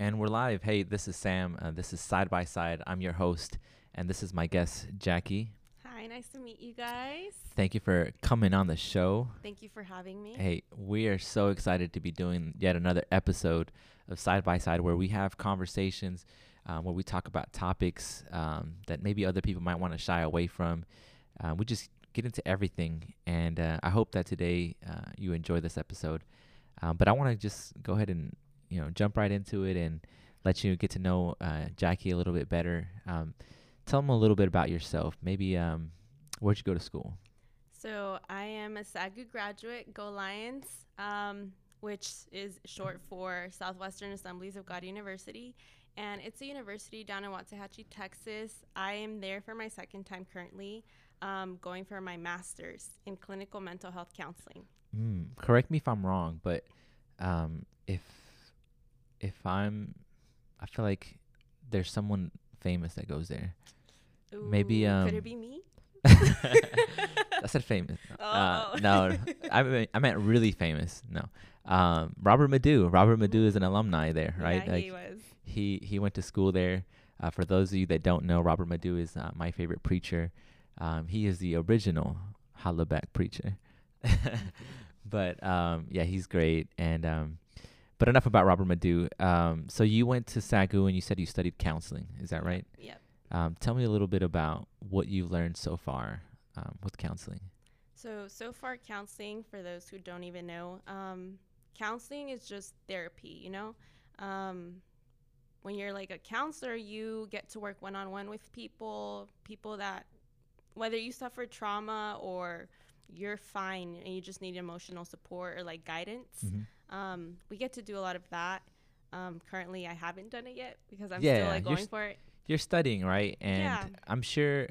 And we're live. Hey, this is Sam. Uh, this is Side by Side. I'm your host, and this is my guest, Jacky. Hi, nice to meet you guys. Thank you for coming on the show. Thank you for having me. Hey, we are so excited to be doing yet another episode of Side by Side where we have conversations, um, where we talk about topics um, that maybe other people might want to shy away from. Uh, we just get into everything, and uh, I hope that today uh, you enjoy this episode. Um, but I want to just go ahead and you know jump right into it and let you get to know uh, Jacky a little bit better. Um, tell them a little bit about yourself. Maybe um, where'd you go to school? So I am a SAGU graduate, Go Lions, um, which is short for Southwestern Assemblies of God University. And it's a university down in Waxahachie, Texas. I am there for my second time currently, um, going for my master's in clinical mental health counseling. Mm, correct me if I'm wrong, but um, if if I'm, I feel like there's someone famous that goes there. Maybe, um, could it be me? I said famous. Uh, Oh. no, I meant, I meant really famous. No, um, Robert Madu. Robert Madu is an alumni there, right? Yeah, Like, he was. he he went to school there. Uh, for those of you that don't know, Robert Madu is uh, my favorite preacher. Um, he is the original Hollaback preacher. but um, yeah, he's great. And um, but enough about Robert Madu. Um, so you went to SAGU and you said you studied counseling. Is that right? Yep. Um, tell me a little bit about what you've learned so far um, with counseling. So, so far, counseling, for those who don't even know, um, counseling is just therapy, you know? Um, when you're like a counselor, you get to work one on one with people, people that, whether you suffer trauma or you're fine and you just need emotional support or like guidance, Mm-hmm. um, we get to do a lot of that. Um, currently, I haven't done it yet because I'm Yeah, still like going s- for it. You're studying, right? And Yeah. I'm sure,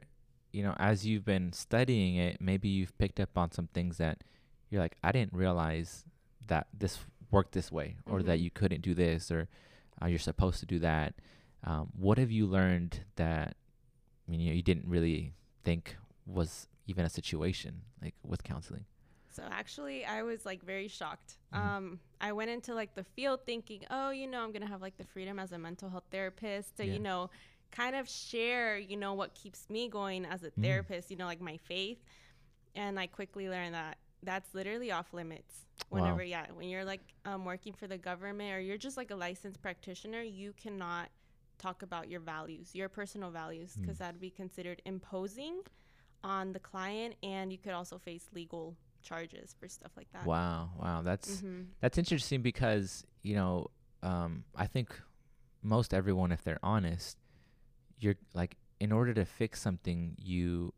you know, as you've been studying it, maybe you've picked up on some things that you're like, I didn't realize that this worked this way, or that Mhm. you couldn't do this, or uh, you're supposed to do that. Um, what have you learned that, I mean, you, know, you didn't really think was even a situation like with counseling? So actually, I was like very shocked. Mhm. Um, I went into like the field thinking, oh, you know, I'm gonna have like the freedom as a mental health therapist to, Yeah. you know, kind of share, you know, what keeps me going as a Mm. therapist, you know, like my faith. And I quickly learned that that's literally off limits. Wow. Whenever, yeah, when you're like um, working for the government or you're just like a licensed practitioner, you cannot talk about your values, your personal values, Mm. because that'd be considered imposing on the client, and you could also face legal charges for stuff like that. Wow, wow, that's hmm That's interesting because you know um, I think most everyone, if they're honest, you're like in order to fix something, you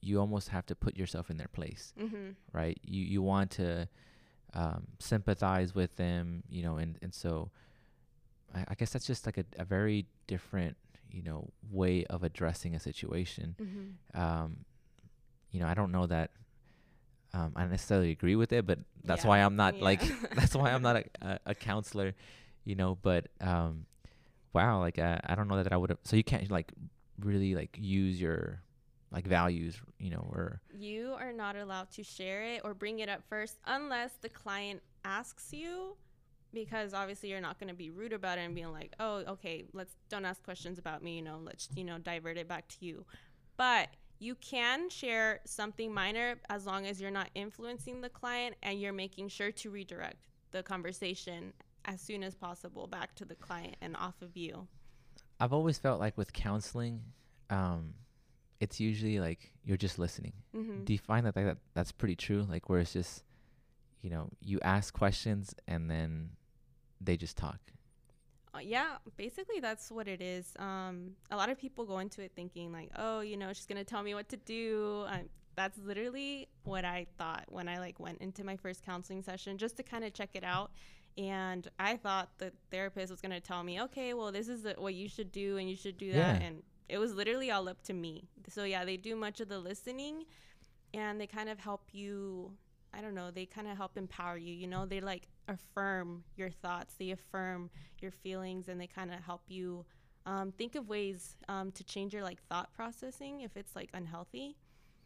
you almost have to put yourself in their place, hmm right? You you want to um, sympathize with them, you know, and and so I, I guess that's just like a, a very different you know way of addressing a situation. hmm Um, you know, I don't know that. Um, I necessarily agree with it, but that's Yeah. why I'm not Yeah. like that's why I'm not a, a, a counselor, you know. But um, wow, like uh, I don't know that I would have. So you can't like really like use your like values, you know, or You are not allowed to share it or bring it up first unless the client asks you, because obviously you're not going to be rude about it and being like, "Oh, okay, let's don't ask questions about me." You know, let's you know divert it back to you. But you can share something minor as long as you're not influencing the client and you're making sure to redirect the conversation as soon as possible back to the client and off of you. I've always felt like with counseling, um, it's usually like you're just listening. hmm Do you find that, like, that that's pretty true? Like where it's just, you know, you ask questions and then they just talk. Uh, yeah, basically that's what it is. Um, a lot of people go into it thinking like, oh, you know, she's gonna tell me what to do. Um, that's literally what I thought when I like went into my first counseling session just to kind of check it out. And I thought the therapist was gonna tell me, okay, well, this is the, what you should do, and you should do that. Yeah. And it was literally all up to me. So yeah, they do much of the listening, and they kind of help you. I don't know. They kind of help empower you. You know, they like affirm your thoughts. They affirm your feelings and they kind of help you um, think of ways um, to change your like thought processing if it's like unhealthy.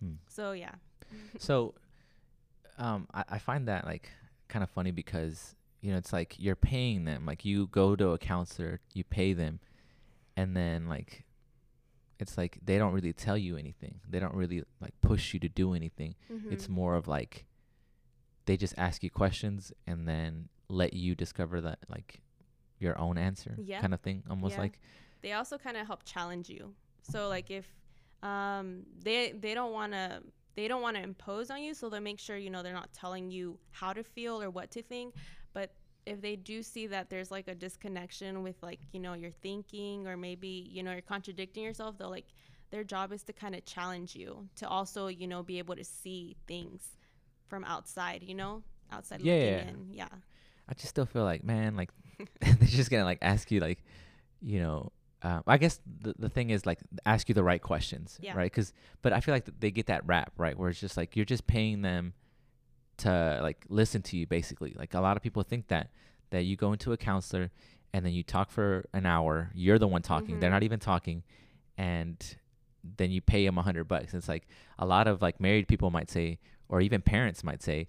Hmm. So yeah. so um I, I find that like kind of funny because you know, it's like you're paying them. Like you go to a counselor, you pay them, and then like it's like they don't really tell you anything. They don't really like push you to do anything. Mm-hmm. It's more of like they just ask you questions and then let you discover that like your own answer Yeah. kind of thing. Almost Yeah. like they also kind of help challenge you. So like if um, they they don't want to they don't want to impose on you, so they make sure you know they're not telling you how to feel or what to think. But if they do see that there's like a disconnection with like you know your thinking or maybe you know you're contradicting yourself, they'll like their job is to kind of challenge you to also you know be able to see things from outside. You know, outside Yeah, looking yeah. in. Yeah. I just still feel like, man, like they're just gonna like ask you like, you know, uh, I guess the the thing is like ask you the right questions, Yeah. right? Because but I feel like th- they get that rap right where it's just like you're just paying them to like listen to you basically. Like a lot of people think that that you go into a counselor and then you talk for an hour, you're the one talking, they're Mhm. not even talking, and then you pay them a hundred bucks. It's like a lot of like married people might say, or even parents might say,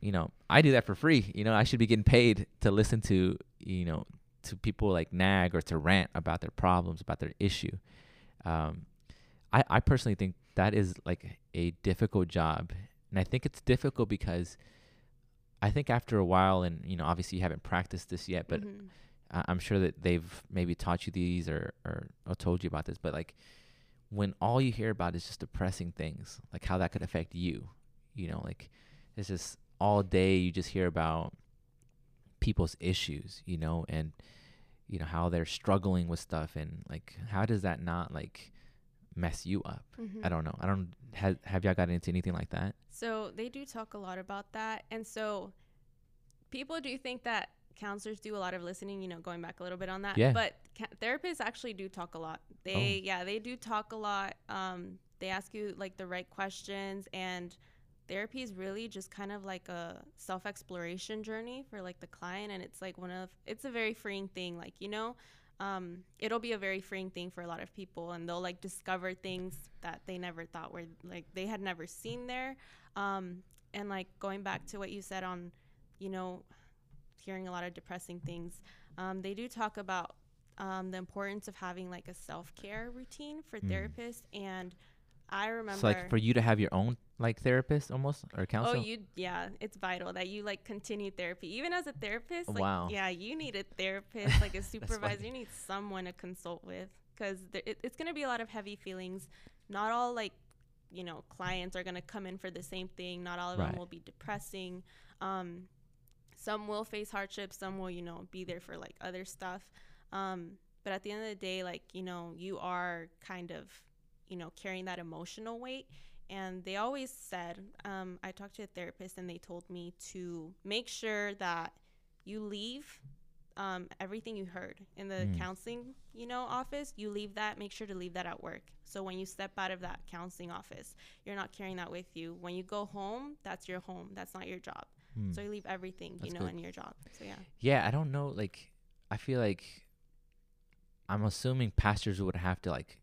you know, I do that for free. You know, I should be getting paid to listen to, you know, to people like nag or to rant about their problems, about their issue. Um, I, I personally think that is like a difficult job. And I think it's difficult because I think after a while, and, you know, obviously you haven't practiced this yet, but Mhm. I- I'm sure that they've maybe taught you these or, or, or told you about this, but like when all you hear about is just depressing things, like how that could affect you, you know, like it's just all day you just hear about people's issues, you know, and you know how they're struggling with stuff and like how does that not like mess you up? Mhm. I don't know. I don't have have y'all got into anything like that? So they do talk a lot about that. And so people do think that counselors do a lot of listening, you know, going back a little bit on that. Yeah. But ca- therapists actually do talk a lot. They, yeah, they do talk a lot. Um, they ask you like the right questions and therapy is really just kind of like a self-exploration journey for like the client and it's like one of it's a very freeing thing like you know um, it'll be a very freeing thing for a lot of people and they'll like discover things that they never thought were like they had never seen there um, and like going back to what you said on you know hearing a lot of depressing things um, they do talk about um, the importance of having like a self-care routine for Mm. therapists and i remember So like for you to have your own like therapist almost or counselor? Oh, you yeah, it's vital that you like continue therapy. Even as a therapist, like Wow. yeah, you need a therapist, like a supervisor. You need someone to consult with because it, it's going to be a lot of heavy feelings. Not all like you know clients are going to come in for the same thing. Not all of Right. them will be depressing. Um, some will face hardships. Some will you know be there for like other stuff. Um, but at the end of the day, like you know, you are kind of you know carrying that emotional weight and they always said um, i talked to a therapist and they told me to make sure that you leave um, everything you heard in the Mm. counseling you know office you leave that make sure to leave that at work so when you step out of that counseling office you're not carrying that with you when you go home that's your home that's not your job Hmm. so you leave everything you know good. in your job so yeah Yeah, I don't know. Like, I feel like I'm assuming pastors would have to like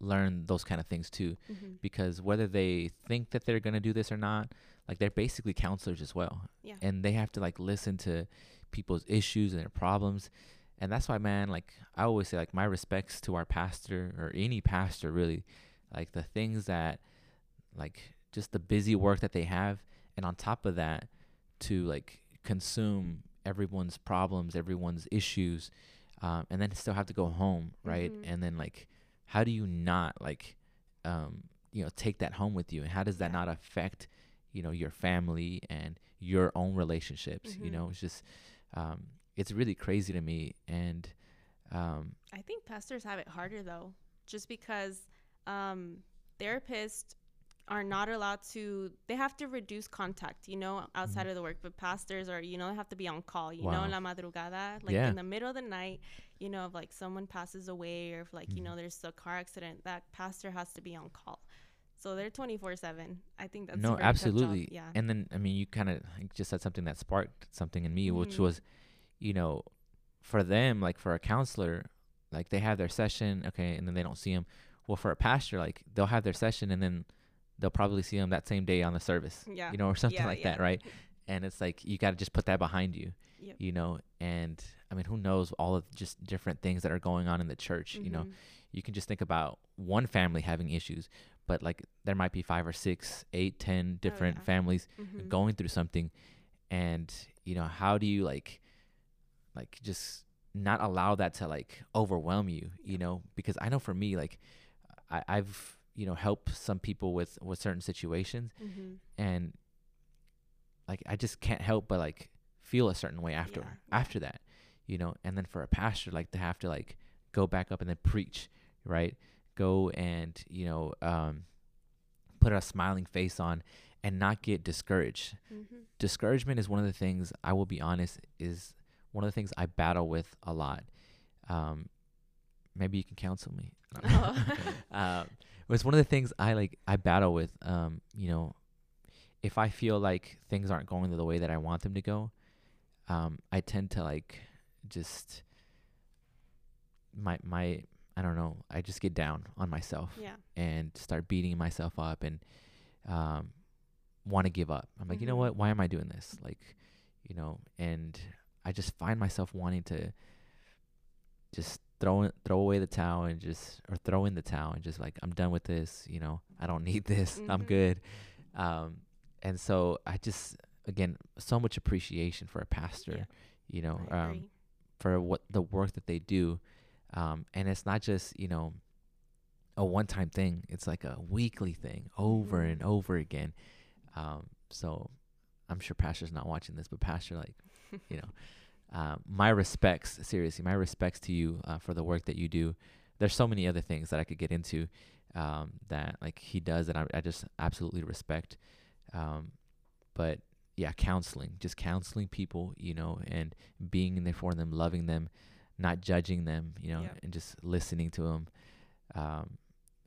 learn those kind of things too, mm-hmm. because whether they think that they're gonna do this or not, like they're basically counselors as well, Yeah. and they have to like listen to people's issues and their problems, and that's why, man, like I always say, like my respects to our pastor or any pastor really, like the things that, like just the busy work that they have, and on top of that, to like consume everyone's problems, everyone's issues, um, and then still have to go home, right? Mhm. And then like, how do you not like, um, you know, take that home with you, and how does that not affect, you know, your family and your own relationships? You Mhm. know, it's just, um, it's really crazy to me, and um, I think pastors have it harder though, just because um, therapists are not allowed to. They have to reduce contact, you know, outside Mhm. of the work. But pastors are, you know, they have to be on call, you Wow. know, la madrugada, like Yeah. in the middle of the night, you know, if like someone passes away or if like you Mhm. know there's a car accident, that pastor has to be on call. So they're twenty four seven. I think that's no, very tough job. absolutely. Yeah. And then I mean, you kind of just said something that sparked something in me, which Mhm. was, you know, for them, like for a counselor, like they have their session, okay, and then they don't see him. Well, for a pastor, like they'll have their session and then they'll probably see them that same day on the service, Yeah. you know, or something Yeah, like yeah. that, right? and it's like you got to just put that behind you Yep. you know and i mean who knows all of just different things that are going on in the church you know Mhm. you can just think about one family having issues but like there might be five or six eight ten different Oh, yeah. families Mhm. going through something and you know how do you like like just not allow that to like overwhelm you you know because i know for me like I, i've you know help some people with with certain situations Mhm. and like i just can't help but like feel a certain way after Yeah, after that you know and then for a pastor like to have to like go back up and then preach right go and you know um put a smiling face on and not get discouraged Mhm. discouragement is one of the things I will be honest is one of the things I battle with a lot. Um, maybe you can counsel me. Oh. um, it's one of the things I like. I battle with. Um, you know, if I feel like things aren't going the way that I want them to go, um, I tend to like just my my I don't know. I just get down on myself Yeah. and start beating myself up and um, want to give up. I'm like, you know Mhm. what? Why am I doing this? Like, you know, and I just find myself wanting to just throw throw away the towel and just or throw in the towel and just like I'm done with this. You know, I don't need this. I'm Mhm. good. Um, and so I just again so much appreciation for a pastor. You know, um, for what the work that they do. Um, and it's not just, you know, a one time thing. It's like a weekly thing over Mhm. and over again. Um, so I'm sure Pastor's not watching this, but Pastor, like, you know, uh, my respects, seriously, my respects to you uh, for the work that you do. There's so many other things that I could get into um, that like he does that I, I just absolutely respect. Um, but yeah, counseling, just counseling people, you know, and being in there for them, loving them, not judging them, you know, Yep. and just listening to them. Um,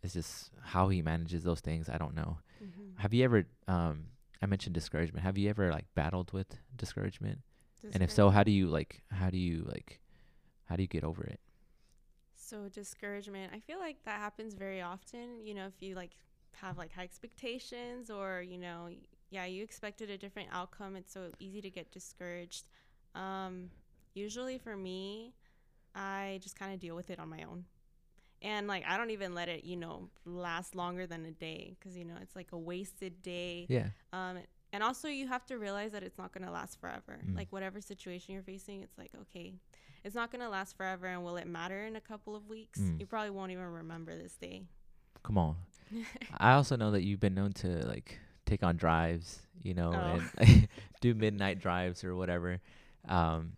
it's just how he manages those things. I don't know. Mhm. Have you ever? Um, I mentioned discouragement. Have you ever like battled with discouragement? And if so, how do you like? How do you like? How do you get over it? So discouragement, I feel like that happens very often. You know, if you like have like high expectations or you know, yeah, you expected a different outcome, it's so easy to get discouraged. Um, usually for me, I just kind of deal with it on my own. And like I don't even let it, you know, last longer than a day cuz you know, it's like a wasted day. Yeah. Um, and also, you have to realize that it's not going to last forever. Mm. Like, whatever situation you're facing, it's like, okay, it's not going to last forever. And will it matter in a couple of weeks? Mm. You probably won't even remember this day. Come on. I also know that you've been known to like take on drives, you know, Oh. and do midnight drives or whatever. Um,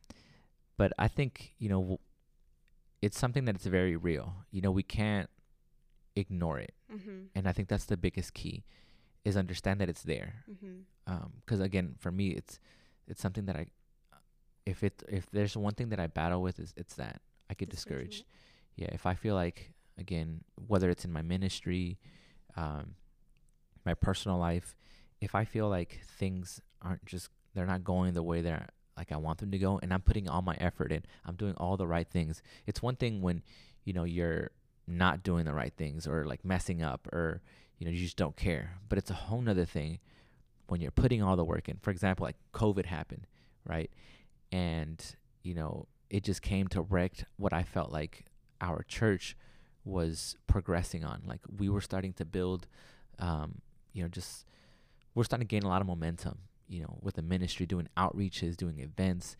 but I think you know w- it's something that's very real. You know, we can't ignore it, mm-hmm. and I think that's the biggest key is understand that it's there. Mm-hmm. because again for me it's it's something that i if it if there's one thing that i battle with is it's that i get discouraged yeah if i feel like again whether it's in my ministry um my personal life if i feel like things aren't just they're not going the way they're like i want them to go and i'm putting all my effort in i'm doing all the right things it's one thing when you know you're not doing the right things or like messing up or you know you just don't care. But it's a whole nother thing when you're putting all the work in. For example like covid happened right? And you know it just came to wreck what i felt like our church was progressing on. Like we were starting to build um you know just we're starting to gain a lot of momentum you know with the ministry doing outreaches doing events.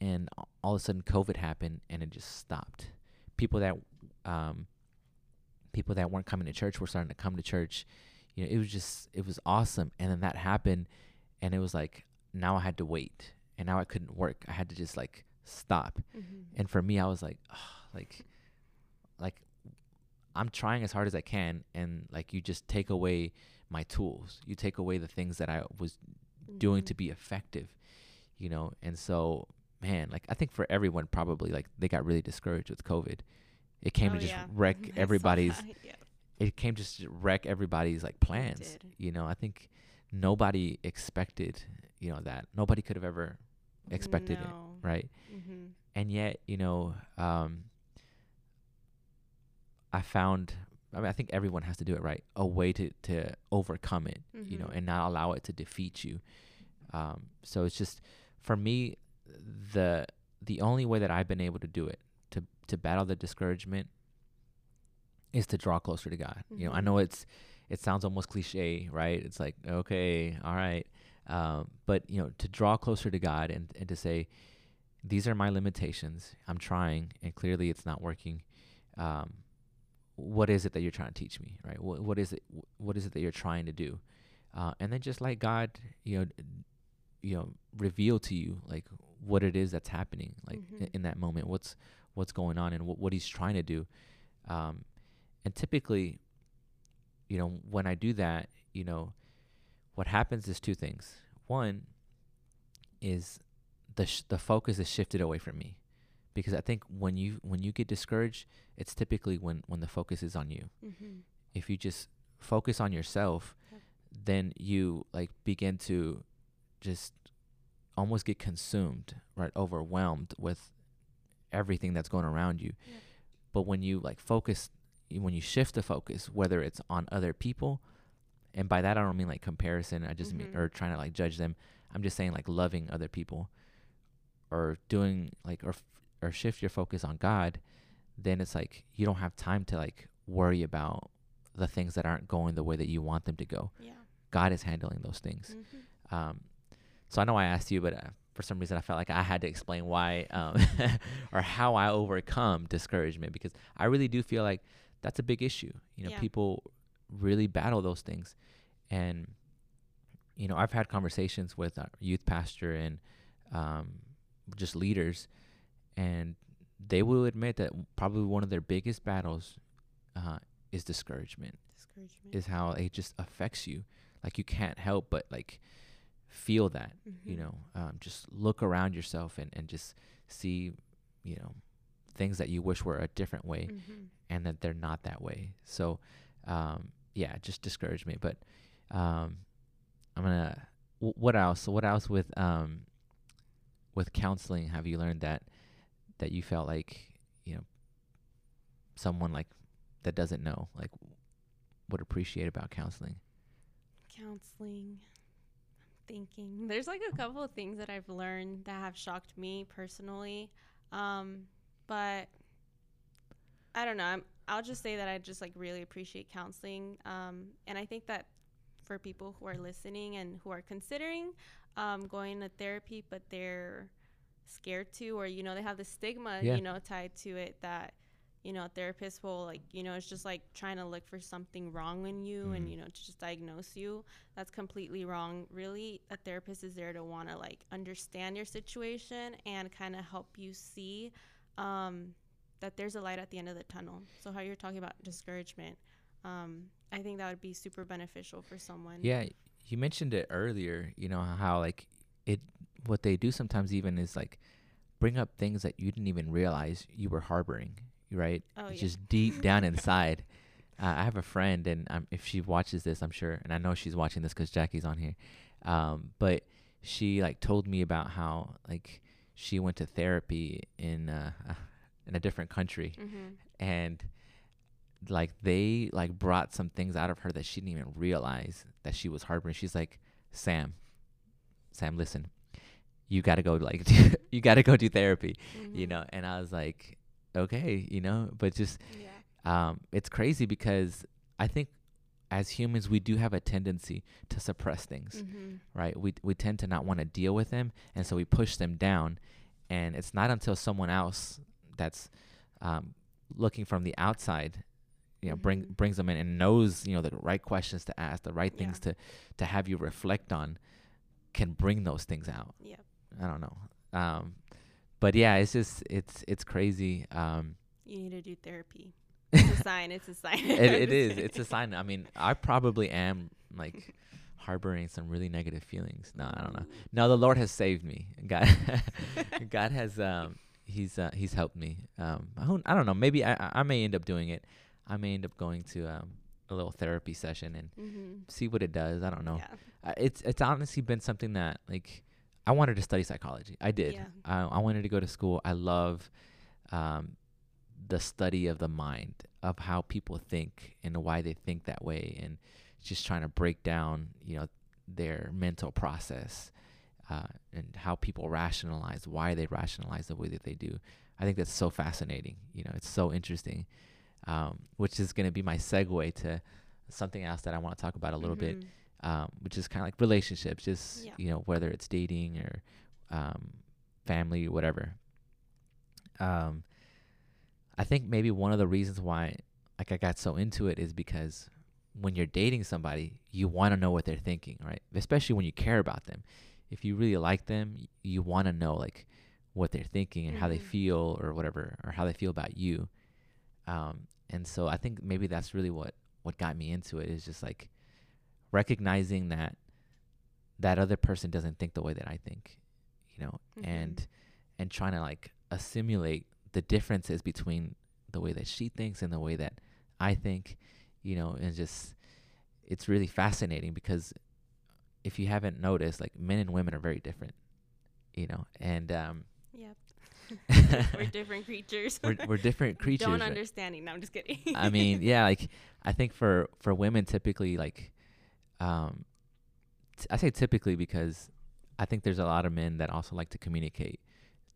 And all of a sudden covid happened and it just stopped. People that um people that weren't coming to church were starting to come to church. You know it was just it was awesome. And then that happened and it was like now i had to wait and now i couldn't work. I had to just like stop. Mm-hmm. and for me i was like oh, like like i'm trying as hard as i can and like you just take away my tools. You take away the things that i was doing Mm-hmm. to be effective you know? And so man like i think for everyone probably like they got really discouraged with covid it came to just wreck everybody's yeah. it came to just wreck everybody's like plans you know? I think nobody expected you know that. Nobody could have ever expected it right? Mm-hmm. and yet you know um i found i mean i think everyone has to do it right? A way to to overcome it you know Mhm. and not allow it to defeat you. Um, so it's just for me, the the only way that I've been able to do it to battle the discouragement is to draw closer to God. You know, I Mhm. know it's it sounds almost cliche, right? It's like okay, all right, um, but you know, to draw closer to God and and to say, these are my limitations. I'm trying, and clearly it's not working. Um, what is it that you're trying to teach me, right? What what is it? What is it that you're trying to do? Uh, and then just like God, you know, d- you know, reveal to you like what it is that's happening, like i- Mhm. in that moment. What's what's going on and what what He's trying to do. Um, and typically, you know, when I do that, you know, what happens is two things. One is the sh- the focus is shifted away from me, because I think when you when you get discouraged, it's typically when when the focus is on you. Mm-hmm. If you just focus on yourself, Yep. then you like begin to just almost get consumed, right? Overwhelmed with everything that's going around you. Yep. But when you like focus, when you shift the focus, whether it's on other people, and by that I don't mean like comparison, I just mean Mhm. or trying to like judge them. I'm just saying like loving other people, or doing like or or shift your focus on God. Then it's like you don't have time to like worry about the things that aren't going the way that you want them to go. Yeah. God is handling those things. Mm-hmm. Um, so I know I asked you, but uh, for some reason I felt like I had to explain why um, or how I overcome discouragement because I really do feel like that's a big issue. You know, Yeah. people really battle those things, and you know I've had conversations with our youth pastor and um, just leaders, and they will admit that probably one of their biggest battles uh, is discouragement Discouragement. is how it just affects you. Like you can't help but like feel that, you Mhm. know, um, just look around yourself and, and just see, you know, things that you wish were a different way Mhm. and that they're not that way. So, um, yeah, just discourage me But um, I'm gonna. W- what else? What else with um, with counseling? Have you learned that that you felt like you know someone like that doesn't know like would appreciate about counseling? counseling thinking there's like a couple of things that i've learned that have shocked me personally um but i don't know I'm, i'll just say that i just like really appreciate counseling um and i think that for people who are listening and who are considering um going to therapy but they're scared to or you know they have the stigma Yeah. you know tied to it that you know, therapists will like, you know, it's just like trying to look for something wrong in you and, Mhm. you know, to just diagnose you. That's completely wrong. Really, a therapist is there to want to like understand your situation and kind of help you see um, that there's a light at the end of the tunnel. So, how you're talking about discouragement, um, I think that would be super beneficial for someone. Yeah, you mentioned it earlier. You know how like it what they do sometimes even is like bring up things that you didn't even realize you were harboring. Right? Oh, it's yeah. just deep down inside. Uh, I have a friend, and um, if she watches this, I'm sure, and I know she's watching this because Jacky's on here. Um, but she like told me about how like she went to therapy in uh, in a different country, Mm-hmm. and like they like brought some things out of her that she didn't even realize that she was harboring. She's like, Sam, Sam, listen, you got to go like you got to go do therapy, you Mhm. know. And I was like, okay, you know, but just Yeah. um, it's crazy because I think as humans we do have a tendency to suppress things Mm-hmm. right? We we tend to not want to deal with them, and so we push them down. And it's not until someone else that's um, looking from the outside, you know, bring Mhm. brings them in and knows you know the right questions to ask, the right things Yeah. to to have you reflect on, can bring those things out. Yep. I don't know, um, but yeah, it's just it's it's crazy. Um, You need to do therapy. It's a sign. It's a sign. it, it is. It's a sign. I mean, I probably am like harboring some really negative feelings. No, I don't know. No, the Lord has saved me. God, God has um, he's uh, he's helped me. Um, I don't, know. Maybe I I I may end up doing it. I may end up going to um a little therapy session and Mm-hmm. see what it does. I don't know. Yeah. Uh, it's it's honestly been something that like I wanted to study psychology. I did. Yeah. I I wanted to go to school. I love um the study of the mind of how people think and why they think that way and just trying to break down, you know, their mental process uh, and how people rationalize why they rationalize the way that they do. I think that's so fascinating. You know, it's so interesting, um, which is going to be my segue to something else that I want to talk about a little bit, Mhm. Um, which is kind of like relationships, just Yeah. you know, whether it's dating or um, family, whatever. Um, I think maybe one of the reasons why like I got so into it is because when you're dating somebody, you want to know what they're thinking, right? Especially when you care about them. If you really like them, y- you want to know like what they're thinking and how they Mhm. feel or whatever or how they feel about you. Um, and so I think maybe that's really what what got me into it is just like recognizing that that other person doesn't think the way that I think, you know, Mhm. and and trying to like assimilate the differences between the way that she thinks and the way that I think, you know, and just it's really fascinating because if you haven't noticed, like men and women are very different, you know, and um, Yep. We're different creatures. we're we're different creatures. Don't understanding. No, I'm just kidding. I mean, yeah, like I think for for women typically like um t- I say typically because I think there's a lot of men that also like to communicate.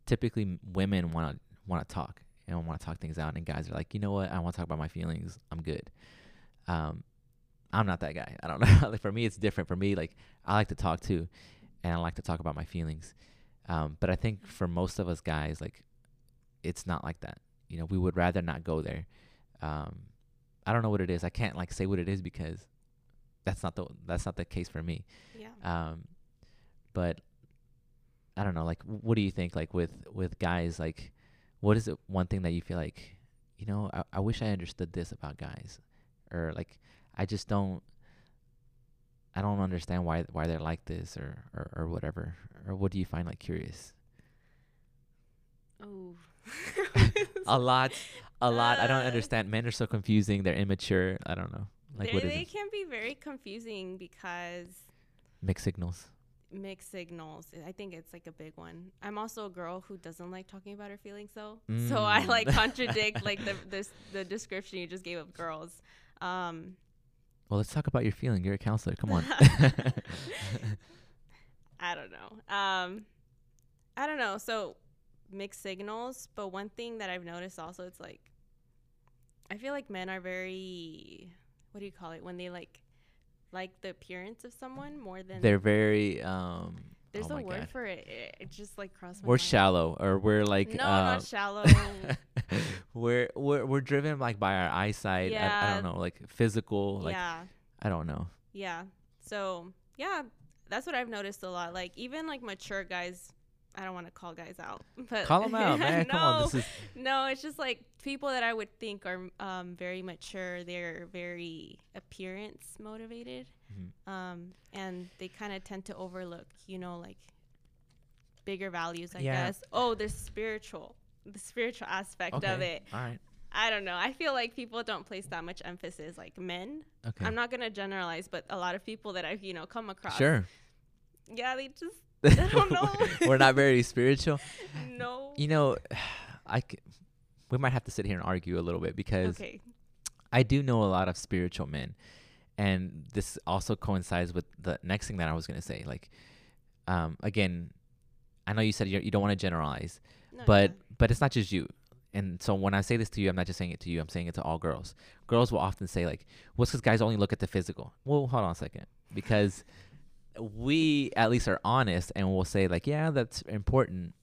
Typically women want to want to talk and want to talk things out and guys are like, "You know what? I want to talk about my feelings. I'm good." Um I'm not that guy. I don't know. like for me it's different. For me like I like to talk too and I like to talk about my feelings. Um but I think for most of us guys like it's not like that. You know, we would rather not go there. Um I don't know what it is. I can't like say what it is because that's not the that's not the case for me. yeah. Um, but I don't know. Like, what do you think? Like with with guys, like, what is it? One thing that you feel like, you know, I, I wish I understood this about guys, or like, I just don't. I don't understand why why they're like this, or or, or whatever. Or what do you find like curious? Oh. A lot, a lot. I don't Uh, understand. Men are so confusing. They're immature. I don't know. Like they, they can be very confusing because Mixed signals. mixed signals. I think it's like a big one. I'm also a girl who doesn't like talking about her feelings though. So I Mm. like contradict like the this the description you just gave of girls. Um Well, let's talk about your feeling. You're a counselor. Come on. I don't know. Um I don't know. So mixed signals, but one thing that I've noticed also it's like I feel like men are very what do you call it when they like like the appearance of someone more than They're very um. there's oh a word God. for it. it. It just like crossed my We're mind. shallow, or we're like no, uh, not shallow. we're we're we're driven like by our eyesight. I, I don't know, like physical. Like yeah, I don't know. yeah. So yeah, that's what I've noticed a lot. Like even like mature guys. I don't want to call guys out, but Call them out, man. no, Come on. This is no, it's just like people that I would think are um, very mature. They're very appearance motivated, Mhm. um, and they kind of tend to overlook, you know, like bigger values. I Yeah. guess. Oh, the spiritual, the spiritual aspect of it. All right. I don't know. I feel like people don't place that much emphasis. Like men, Okay. I'm not gonna generalize, but a lot of people that I've you know come across, sure. yeah, they just don't know. we're not very spiritual. no. You know, I c- we might have to sit here and argue a little bit because Okay. I do know a lot of spiritual men, and this also coincides with the next thing that I was gonna say. Like, um, again, I know you said you you don't want to generalize, No, but yeah. but it's not just you. And so when I say this to you, I'm not just saying it to you. I'm saying it to all girls. Girls will often say like, "What's because guys only look at the physical?" Well, hold on a second, because we at least are honest and we'll say like, "Yeah, that's important."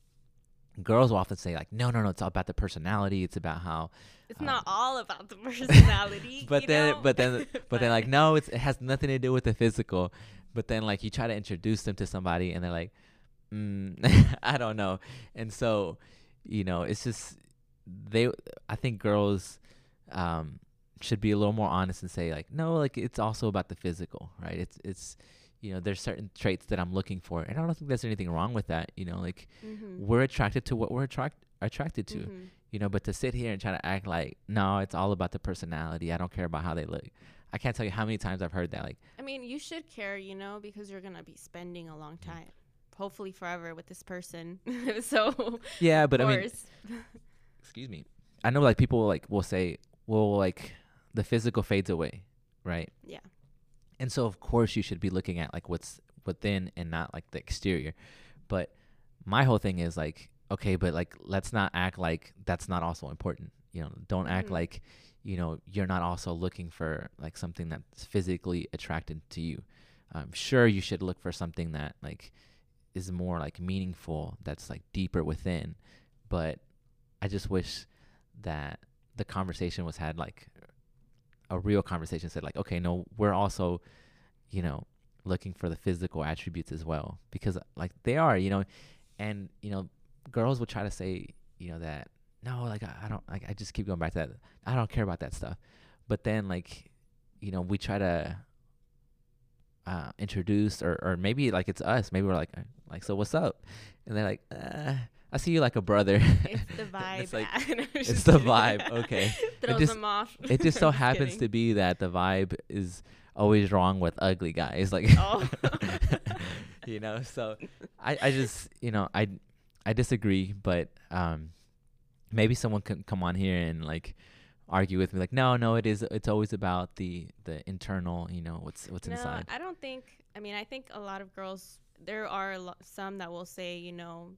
Girls will often say like, "No, no, no, it's all about the personality. It's about how." It's um, not all about the personality. but then know? but then but then like no it's, it has nothing to do with the physical but then like you try to introduce them to somebody and they're like mm, i don't know and so you know it's just they i think girls um should be a little more honest and say like no like it's also about the physical right it's it's you know there's certain traits that i'm looking for and i don't think there's anything wrong with that you know like Mhm. we're attracted to what we're attract attracted to Mhm. you know but to sit here and try to act like no it's all about the personality i don't care about how they look i can't tell you how many times i've heard that like I mean, you should care, you know, because you're gonna be spending a long time, hopefully forever, with this person. so, yeah but i mean excuse me i know like people like will say well like the physical fades away right Yeah. And so of course you should be looking at like what's within and not like the exterior. But my whole thing is like, okay, but like let's not act like that's not also important. You know, don't act Mhm. like, you know, you're not also looking for like something that's physically attracted to you. Um, sure, you should look for something that like is more like meaningful, that's like deeper within. But I just wish that the conversation was had like a real conversation said like, okay, no, we're also, you know, looking for the physical attributes as well because like they are, you know, and you know, girls will try to say, you know, that no, like I, I don't like I just keep going back to that. I don't care about that stuff. But then like, you know, we try to uh, introduce or or maybe like it's us. Maybe we're like like so what's up? And they're like, uh, I see you like a brother. It's the vibe. It's like, it's the vibe, okay. Throws just- them off. it just so happens kidding. to be that the vibe is always wrong with ugly guys like Oh. you know so i i just you know i i disagree but um maybe someone can come on here and like argue with me like no no it is it's always about the the internal you know what's what's no, inside I don't think. I mean, I think a lot of girls. There are lo- some that will say, you know,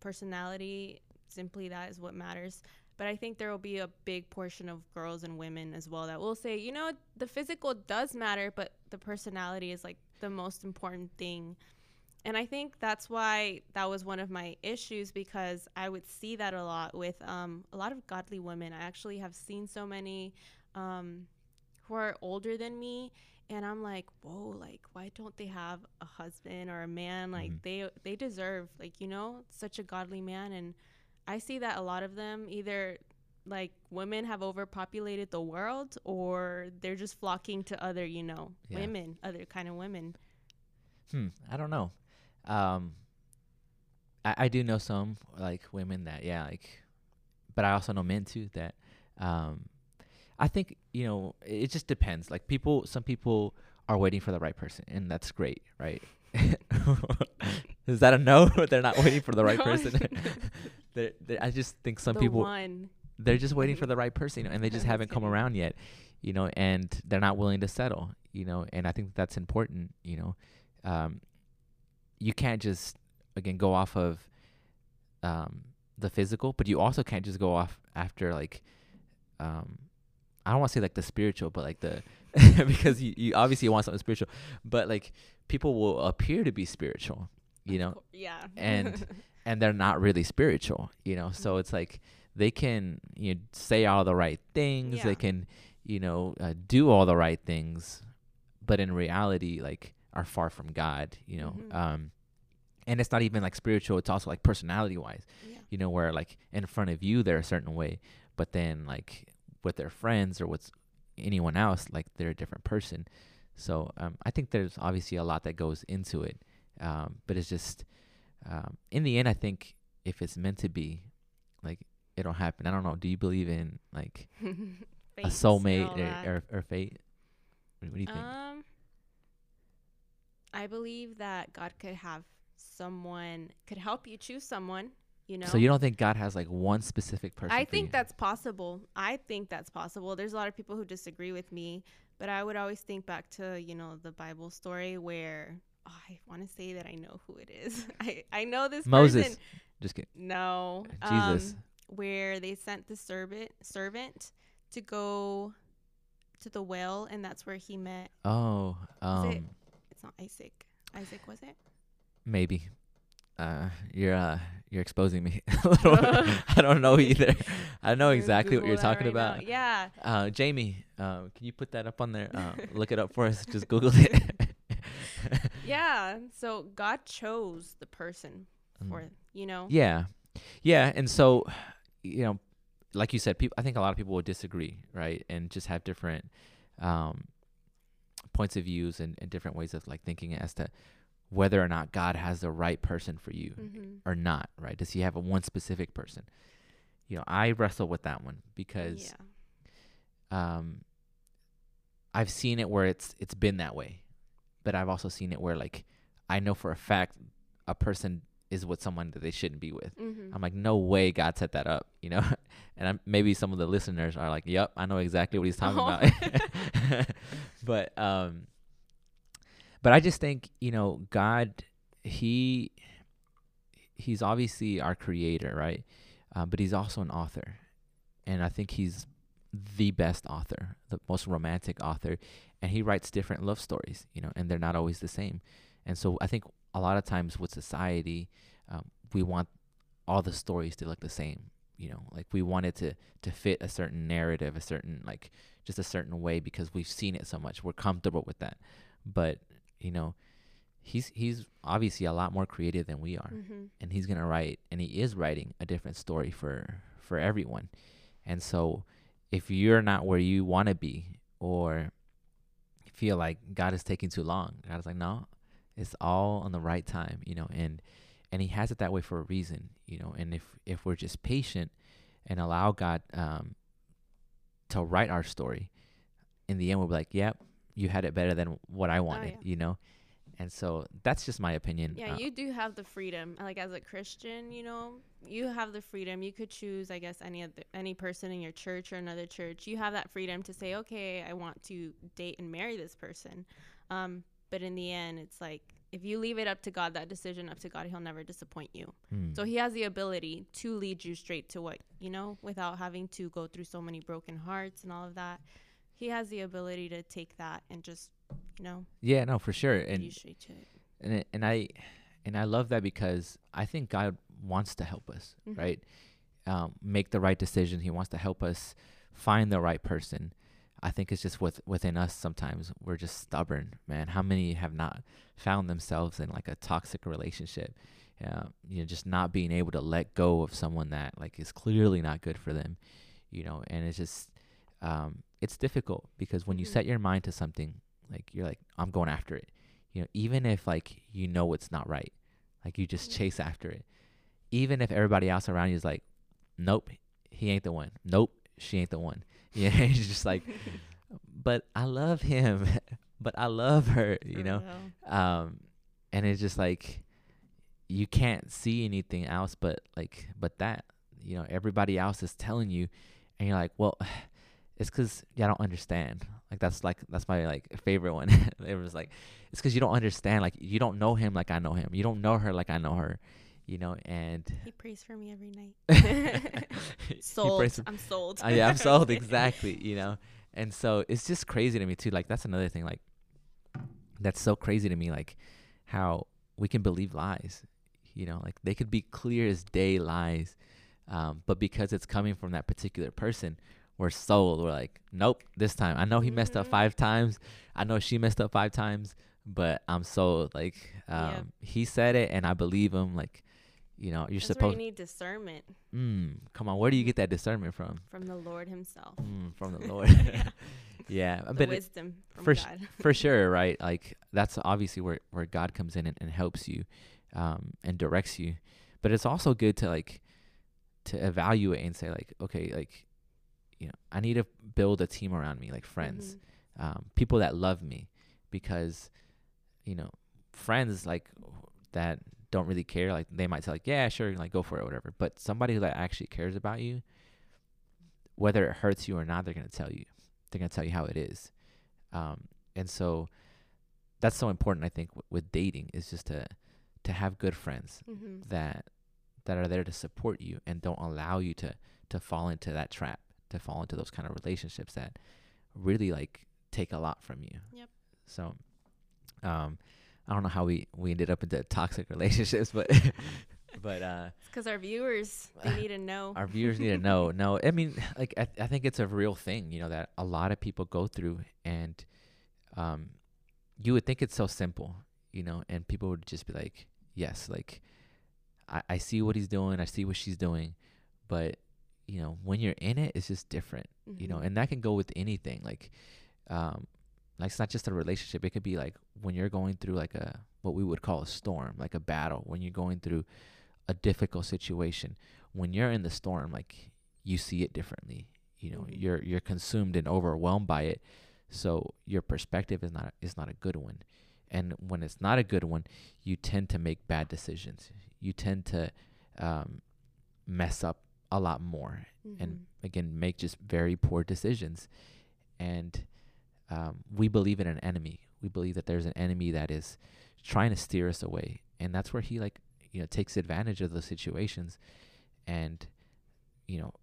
personality. Simply that is what matters. But I think there will be a big portion of girls and women as well that will say, you know, the physical does matter, but the personality is like the most important thing. And I think that's why that was one of my issues because I would see that a lot with um, a lot of godly women. I actually have seen so many um, who are older than me, and I'm like, whoa, like why don't they have a husband or a man? Like Mhm. they they deserve like you know such a godly man, and I see that a lot of them either like women have overpopulated the world or they're just flocking to other you know Yeah. women, other kind of women. hmm i don't know um I, I do know some like women that yeah like but i also know men too that um i think you know it just depends. Like people some people are waiting for the right person and that's great right? Is that a no? They're not waiting for the right person. They're, they're, i just think some the people one. they're just waiting for the right person, you know, and they just haven't come around yet, you know, and they're not willing to settle, you know, and I think that's important, you know. Um, you can't just again go off of um, the physical, but you also can't just go off after like um, I don't want to say like the spiritual, but like the because you, you obviously want something spiritual, but like people will appear to be spiritual, you know, yeah. and and they're not really spiritual, you know. So it's like they can you know, say all the right things, Yeah. they can you know uh, do all the right things, but in reality, like are far from God, you know. Mhm. Um, and it's not even like spiritual; it's also like personality wise, yeah. you know, where like in front of you they're a certain way, but then like with their friends or with anyone else, like they're a different person. So um, I think there's obviously a lot that goes into it, um, but it's just um, in the end, I think if it's meant to be, like it'll happen. I don't know. Do you believe in like a soulmate or, or, or fate? What, what do you think? Um, I believe that God could have someone could help you choose someone. You know. So you don't think God has like one specific person? I think that's possible. I think that's possible. There's a lot of people who disagree with me, but I would always think back to, you know, the Bible story where oh, I want to say that I know who it is. I, I know this Moses. person. Just kidding. No. Jesus. um, where they sent the servant servant to go to the well and that's where he met Oh, it- um, it's not Isaac. Isaac was it? maybe. Uh, you're uh, you're exposing me. a little. I don't know either. I know exactly what you're talking right now. about. Yeah. Uh, Jamie, uh, can you put that up on there? Uh, look it up for us. Just Google it. Yeah. So God chose the person for, Mm. you know. Yeah, yeah, and so, you know, like you said, people. I think a lot of people would disagree, right, and just have different um, points of views and, and different ways of like thinking as to whether or not God has the right person for you Mm-hmm. or not, right? Does He have a one specific person? You know, I wrestle with that one because yeah. um, I've seen it where it's it's been that way, but I've also seen it where like I know for a fact a person is with someone that they shouldn't be with. Mm-hmm. I'm like, no way God set that up, you know. and I'm, maybe some of the listeners are like, yep, I know exactly what he's talking Oh. about. but um, but I just think you know God, he he's obviously our creator, right? Uh, but he's also an author, and I think he's the best author, the most romantic author, and he writes different love stories, you know, and they're not always the same. And so I think a lot of times with society, um, we want all the stories to look the same, you know, like we want it to to fit a certain narrative, a certain like just a certain way because we've seen it so much. We're comfortable with that, but you know, he's he's obviously a lot more creative than we are, Mm-hmm. and he's gonna write, and he is writing a different story for for everyone. And so, if you're not where you want to be, or feel like God is taking too long, God is like, no, it's all on the right time, you know, and and He has it that way for a reason, you know. And if if we're just patient and allow God um, to write our story, in the end, we'll be like, yep, you had it better than what I wanted, yeah. you know. And so that's just my opinion. Yeah, Uh, you do have the freedom. Like as a Christian, you know, you have the freedom. You could choose, I guess, any other any person in your church or another church. You have that freedom to say, okay, I want to date and marry this person. Um, but in the end, it's like if you leave it up to God, that decision up to God, He'll never disappoint you. mm. So He has the ability to lead you straight to what you know, without having to go through so many broken hearts and all of that. He has the ability to take that and just, you know, yeah, no, for sure. And you straight to it. and it, and I and I love that because I think God wants to help us, Mhm. right? Um, make the right decision. He wants to help us find the right person. I think it's just with within us sometimes we're just stubborn, man. How many have not found themselves in like a toxic relationship? Yeah, you know, just not being able to let go of someone that like is clearly not good for them, you know. And it's just um, it's difficult because when you Mhm. set your mind to something, like you're like I'm going after it you know even if like you know it's not right like you just Yeah. chase after it even if everybody else around you is like nope he ain't the one nope she ain't the one yeah it's just like but i love him but i love her you For know real. um and it's just like you can't see anything else but like but that you know everybody else is telling you and you're like well it's because you don't understand like that's like that's my like favorite one it was like it's because you don't understand like you don't know him like i know him you don't know her like i know her you know and He prays for me every night. sold. I'm sold. uh, yeah, I'm sold exactly. You know, and so it's just crazy to me too. Like that's another thing. Like that's so crazy to me. Like how we can believe lies. You know, like they could be clear as day lies, um, but because it's coming from that particular person, we're sold. We're like, nope. This time, I know he messed up five times. I know she messed up five times, but I'm sold. Like um, Yep. he said it, and I believe him. Like you know, you're That's where supposed. you need discernment Mm, come on, where do you get that discernment from? from the Lord Himself. Mm, from the Lord. Yeah. yeah, The but wisdom from for sh- for sure, right? Like that's obviously where where God comes in and, and helps you, um, and directs you. But it's also good to like to evaluate and say like, okay, like, you know, I need to build a team around me, like friends, Mhm. um, people that love me, because, you know, friends like that don't really care. Like they might say like, yeah, sure, like go for it, whatever. But somebody that actually cares about you, whether it hurts you or not, they're gonna tell you. They're gonna tell you how it is. Um, and so that's so important. I think w- with dating is just to to have good friends Mhm. that that are there to support you and don't allow you to to fall into that trap, to fall into those kind of relationships that really like take a lot from you. Yep. So, um, I don't know how we we ended up into toxic relationships, but but uh, It's because our viewers they need to know. our viewers need to know. No, I mean, like I, I think it's a real thing, you know, that a lot of people go through, and um, you would think it's so simple, you know, and people would just be like, yes, like I, I see what he's doing, I see what she's doing, but you know, when you're in it, it's just different, you know, Mhm. and that can go with anything, like, um, like it's not just a relationship. It could be like when you're going through like a what we would call a storm, like a battle, when you're going through a difficult situation. When you're in the storm, like you see it differently. You know, Mhm. you're you're consumed and overwhelmed by it. So your perspective is not is not a good one. And when it's not a good one, you tend to make bad decisions. You tend to um, mess up a lot more and Mhm. again make just very poor decisions and um, we believe in an enemy we believe that there's an enemy that is trying to steer us away, and that's where he like you know takes advantage of those situations, and you know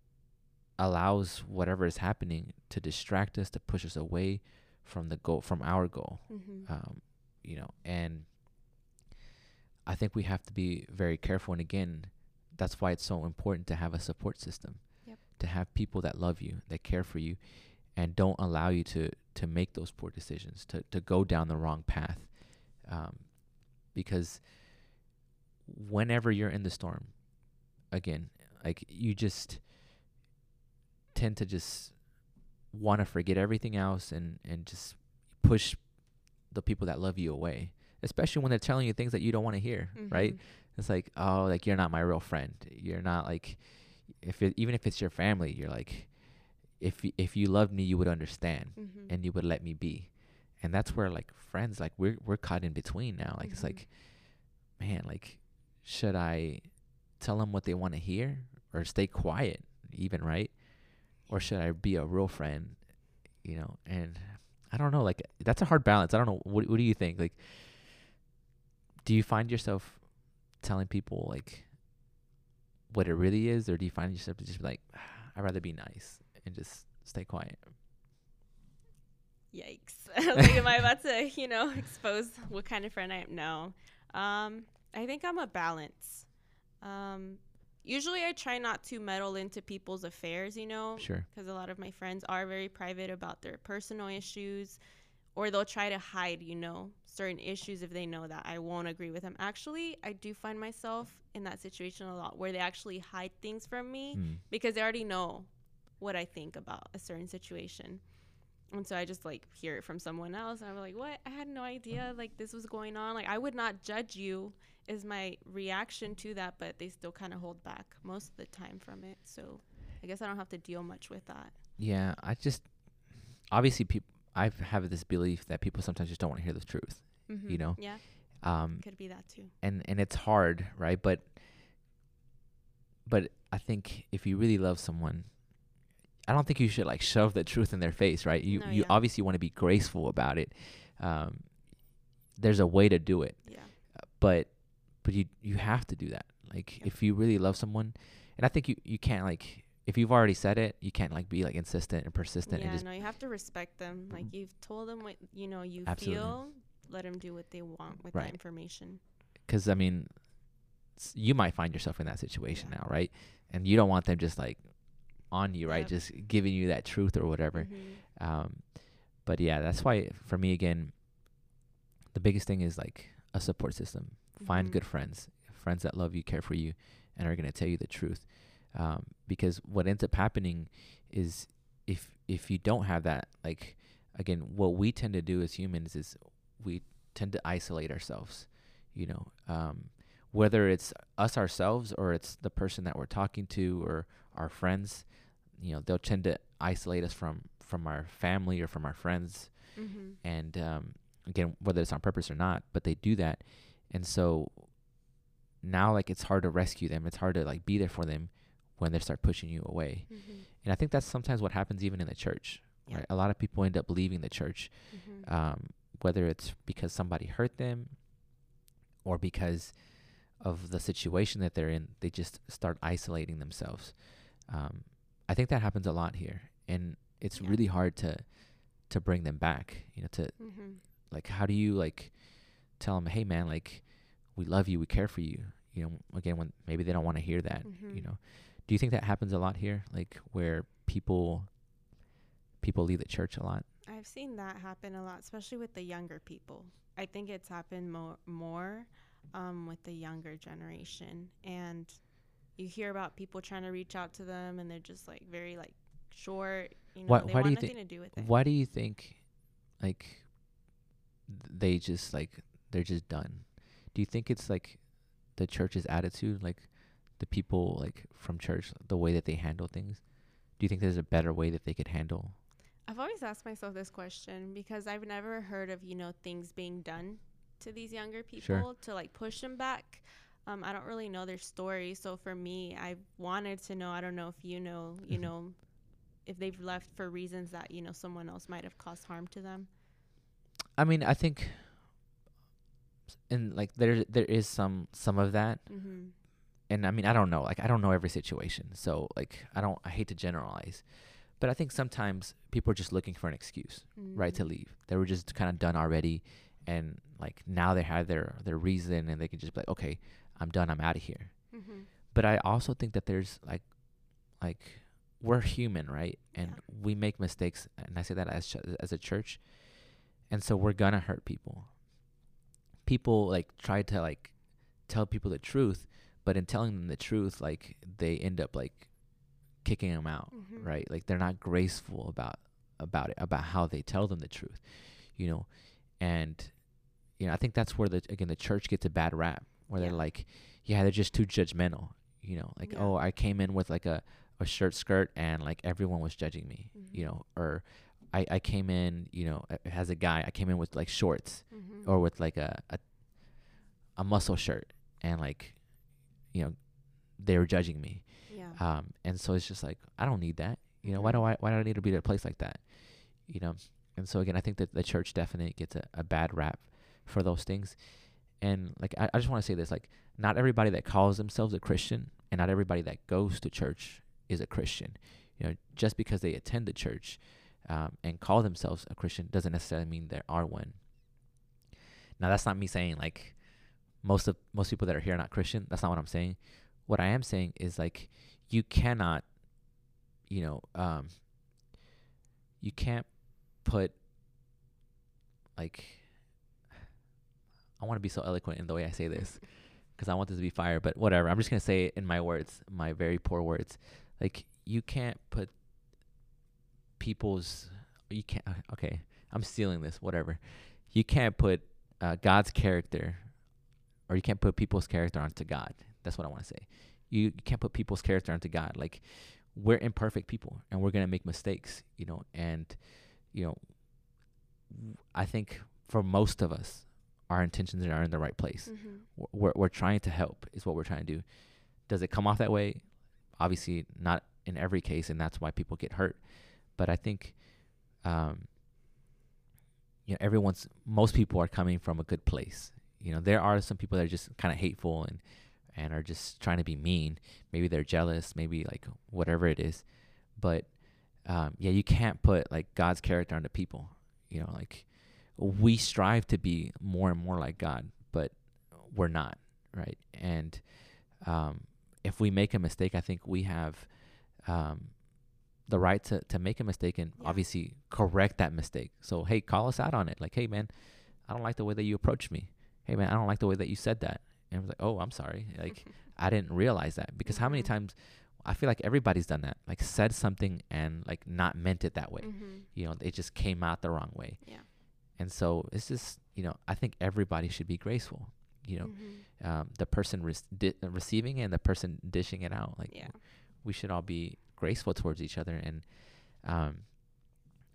allows whatever is happening to distract us, to push us away from the goal, from our goal. Mm-hmm. Um, you know, and I think we have to be very careful. And again, that's why it's so important to have a support system, Yep. to have people that love you, that care for you, and don't allow you to to make those poor decisions, to to go down the wrong path, um, because whenever you're in the storm, again, like you just tend to just want to forget everything else and and just push the people that love you away especially when they're telling you things that you don't want to hear right Mhm. It's like oh like you're not my real friend. You're not like if it, even if it's your family you're like if y- if you loved me you would understand Mhm. and you would let me be. And that's where like friends like we're we're caught in between now. Like it's Mhm. like man like should i tell them what they want to hear or stay quiet even right? Or should i be a real friend you know? And i don't know like that's a hard balance. I don't know what, what do you think? Like do you find yourself telling people like what it really is or do you find yourself to just be like i'd rather be nice and just stay quiet Yikes. like, am I about to, you know, expose what kind of friend I am? No. Um, I think I'm a balance. Um, usually I try not to meddle into people's affairs, you know, sure because a lot of my friends are very private about their personal issues, or they'll try to hide, you know, certain issues if they know that I won't agree with them. Actually, I do find myself in that situation a lot where they actually hide things from me Hmm. because they already know what I think about a certain situation. And so I just like hear it from someone else. And I'm like, what? I had no idea like this was going on. Like I would not judge you is my reaction to that, but they still kind of hold back most of the time from it. So I guess I don't have to deal much with that. Yeah, I just obviously people. I have this belief that people sometimes just don't want to hear the truth. Mm-hmm. You know? Yeah, Um, could be that too. and and it's hard, right? But but I think if you really love someone, I don't think you should like shove the truth in their face, right? You No, you yeah. obviously want to be graceful about it. Um, there's a way to do it, Yeah. but but you you have to do that. Like Yep. if you really love someone, and I think you you can't like if you've already said it, you can't like be like insistent and persistent Yeah, and just no, you have to respect them. Like you've told them what you know you Absolutely. feel. Let them do what they want with Right. that information. because I mean, you might find yourself in that situation Yeah. now, right? And you don't want them just like on you, right? Yep. Just giving you that truth or whatever. Mhm. Um, but yeah, that's why for me again, the biggest thing is like a support system. Find Mhm. good friends, friends that love you, care for you, and are gonna tell you the truth. Um, because what ends up happening is if if you don't have that, like again, what we tend to do as humans is we tend to isolate ourselves. You know, um, whether it's us ourselves or it's the person that we're talking to or our friends, you know, they'll tend to isolate us from from our family or from our friends Mhm. and um, again whether it's on purpose or not but they do that and so now like it's hard to rescue them it's hard to like be there for them when they start pushing you away Mhm. and i think that's sometimes what happens even in the church Yeah. right a lot of people end up leaving the church Mhm. um, whether it's because somebody hurt them or because of the situation that they're in they just start isolating themselves um, i think that happens a lot here and it's Yeah. really hard to to bring them back you know to Mhm. like how do you like tell them hey man like we love you we care for you you know again when maybe they don't want to hear that you Mhm. know do you think that happens a lot here like where people people leave the church a lot I've seen that happen a lot, especially with the younger people. I think it's happened more more um, with the younger generation, and you hear about people trying to reach out to them, and they're just like very like short. You know, Why- they why do you nothing thi- to do with it. why do you think like they just like they're just done do you think it's like the church's attitude like the people like from church the way that they handle things do you think there's a better way that they could handle I've always asked myself this question because I've never heard of you know things being done to these younger people Sure. to like push them back. Um, I don't really know their story, so for me, I wanted to know. I don't know if you know, you Mhm. know, if they've left for reasons that you know someone else might have caused harm to them. I mean, I think, and like there there is some some of that, Mm-hmm. and I mean, I don't know. Like, I don't know every situation, so like, I don't. I hate to generalize, but I think sometimes people are just looking for an excuse, right, to leave. They were just kind of done already, and like now they have their their reason, and they can just be like, okay, I'm done. I'm out of here. Mm-hmm. But I also think that there's like, like, we're human, right? And Yeah. we make mistakes, and I say that as ch- as a church, and so we're gonna hurt people. People like try to like tell people the truth, but in telling them the truth, like they end up like kicking them out, Mhm. right? Like they're not graceful about about it, about how they tell them the truth, you know. And you know, I think that's where the again the church gets a bad rap, where Yeah. they're like, yeah, they're just too judgmental, you know, like Yeah. oh, I came in with like a a shirt skirt and like everyone was judging me, you Mhm. know, or I, I came in, you know, as a guy, I came in with like shorts Mm-hmm. or with like a, a a muscle shirt and like you know they were judging me yeah. um and so it's just like i don't need that you know why do Mhm. i why do i need to be at a place like that you know and so again i think that the church definitely gets a, a bad rap for those things and like i, I just want to say this like not everybody that calls themselves a christian and not everybody that goes to church is a christian you know just because they attend the church um, and call themselves a christian doesn't necessarily mean they are one now that's not me saying like most of most people that are here are not Christian. That's not what I'm saying. What I am saying is like you cannot, you know, um, you can't put like I want to be so eloquent in the way I say this because I want this to be fire, but whatever. I'm just gonna say it in my words, my very poor words. Like you can't put people's you can't uh, okay. I'm stealing this. Whatever. You can't put uh, God's character or you can't put people's character onto God. That's what I want to say. You, you can't put people's character onto God. Like we're imperfect people and we're gonna make mistakes, you know. And you know, I think for most of us, our intentions are in the right place. Mm-hmm. We're we're trying to help is what we're trying to do. Does it come off that way? Obviously, not in every case, and that's why people get hurt. But I think, um, you know, everyone's most people are coming from a good place. You know, there are some people that are just kind of hateful and and are just trying to be mean. Maybe they're jealous. Maybe like whatever it is. But um, yeah, you can't put like God's character onto people. You know, like we strive to be more and more like God, but we're not, right? And um, if we make a mistake, I think we have um, the right to, to make a mistake and Yeah. obviously correct that mistake. So, hey, call us out on it. Like, hey, man, I don't like the way that you approached me. Hey, man, I don't like the way that you said that. And I was like, oh, I'm sorry. Like, I didn't realize that because how many Mhm. times I feel like everybody's done that, like said something and like not meant it that way. Mm-hmm. You know, it just came out the wrong way. Yeah. And so it's just, you know, I think everybody should be graceful. You know, Mm-hmm. um, the person re- di- receiving it and the person dishing it out. Like, Yeah. we should all be graceful towards each other, and um,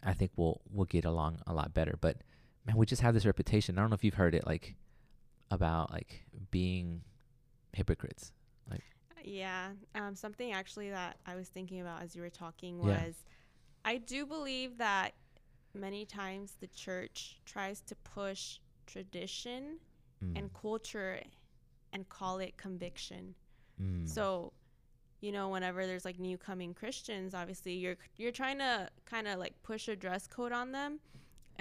I think we'll we'll get along a lot better. But man, we just have this reputation. I don't know if you've heard it, like about like being hypocrites. Like yeah. Um, something actually that I was thinking about as you were talking Yeah. was I do believe that many times the church tries to push tradition Mm, and culture and call it conviction. mm, So, you know, whenever there's like new coming Christians, obviously you're you're trying to kind of like push a dress code on them.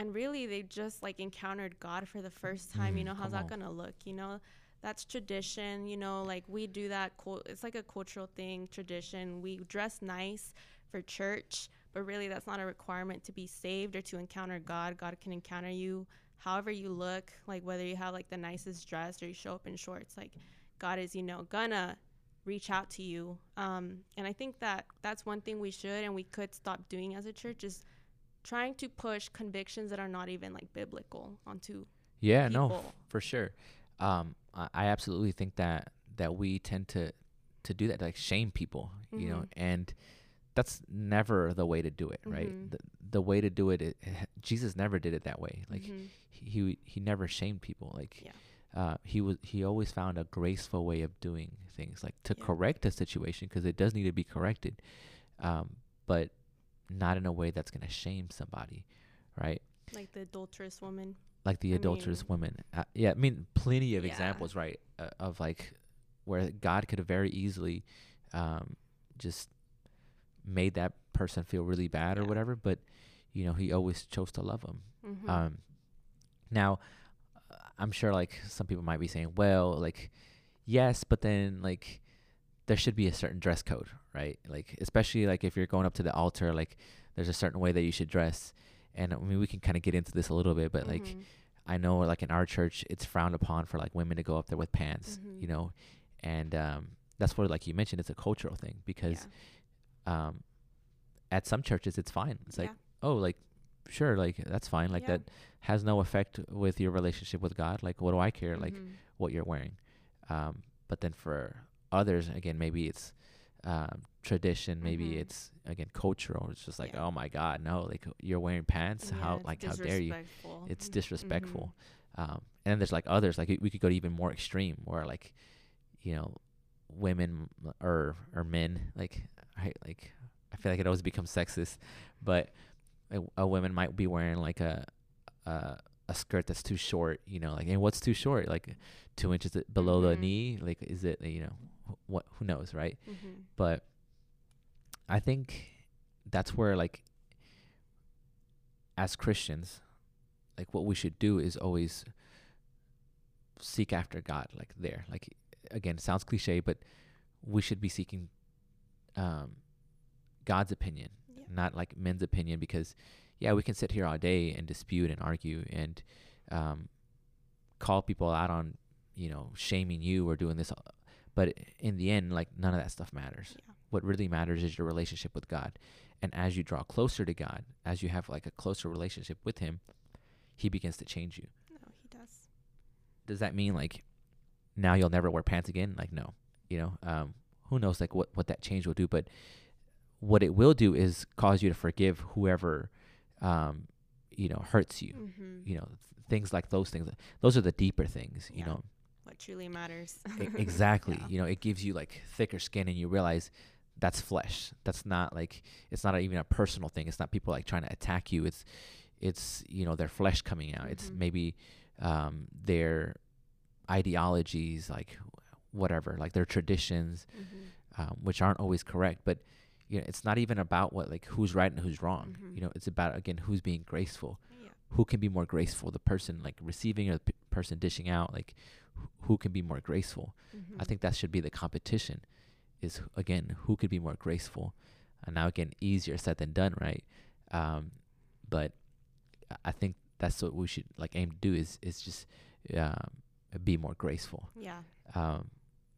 And really they just like encountered God for the first time. you Mm, know, how's that on. to look, you know? That's tradition, you know, like we do that it's like a cultural thing, tradition. We dress nice for church, but really that's not a requirement to be saved or to encounter God. God can encounter you however you look, like whether you have like the nicest dress or you show up in shorts, like God is, you know, gonna reach out to you. Um, and I think that that's one thing we should and we could stop doing as a church is trying to push convictions that are not even like biblical onto yeah, no, people. f- for sure. Um, I, I absolutely think that that we tend to to do that, like shame people, you know, Mhm. and that's never the way to do it, right? Mhm. The, the way to do it, it, Jesus never did it that way. Like Mhm. he he, he never shamed people. Like Yeah. uh, he was he always found a graceful way of doing things, like to Yeah. correct a situation because it does need to be corrected, um, but not in a way that's gonna shame somebody, right? like the adulterous woman. like the I adulterous mean- women. Uh, yeah, I mean, plenty of Yeah. examples, right? Uh, of like where God could have very easily um, just made that person feel really bad or whatever, but you know, He always chose to love them. Mhm. Um, now, uh, I'm sure like some people might be saying, well, like, yes, but then like there should be a certain dress code, right? Like, especially like if you're going up to the altar, like there's a certain way that you should dress. And I mean, we can kind of get into this a little bit, but like, Mhm. I know like in our church, it's frowned upon for like women to go up there with pants, Mhm. you know, and um, that's what like you mentioned, it's a cultural thing because Yeah. um, at some churches it's fine. It's like, Yeah. oh, like sure, like that's fine. Like Yeah. that has no effect with your relationship with God. Like, what do I care? Like Mhm. what you're wearing. Um, but then for others, again, maybe it's um, tradition. Maybe Mhm. it's again cultural. It's just like, Yeah. oh my God, no! Like you're wearing pants. Yeah, how like how dare you? It's Mm, disrespectful. mhm. Um, and then there's like others. Like we could go to even more extreme, where like, you know, women or or men like I like I feel like it always becomes sexist, but a, a woman might be wearing like a a a skirt that's too short, you know, like and what's too short? Like two inches below the Mhm. knee? Like is it you know wh- what who knows, right? Mhm. But I think that's where like as Christians, like what we should do is always seek after God, like there. Like again, it sounds cliche, but we should be seeking um God's opinion, Yeah. not like men's opinion because yeah, we can sit here all day and dispute and argue and um call people out on, you know, shaming you or doing this but in the end like none of that stuff matters Yeah. what really matters is your relationship with God. And as you draw closer to God, as you have like a closer relationship with Him, He begins to change you. No, he does. Does that mean like now you'll never wear pants again? Like no, you know, um, who knows like what what that change will do? But what it will do is cause you to forgive whoever, um, you know, hurts you. Mhm. You know, th- things like those things. Those are the deeper things. You Yeah. know, What truly matters. Exactly. Yeah. You know, it gives you like thicker skin, and you realize that's flesh. That's not like it's not even a personal thing. It's not people like trying to attack you. It's it's you know their flesh coming out. It's Mhm. maybe um, their ideologies, like whatever, like their traditions, Mhm. um, which aren't always correct. But you know, it's not even about what like who's right and who's wrong. Mhm. You know, it's about again who's being graceful Yeah. who can be more graceful the person like receiving or the p- person dishing out like wh- who can be more graceful i Mhm. think that should be the competition is again who could be more graceful and now again easier said than done right um but I- i think that's what we should like aim to do is is just um be more graceful Yeah. um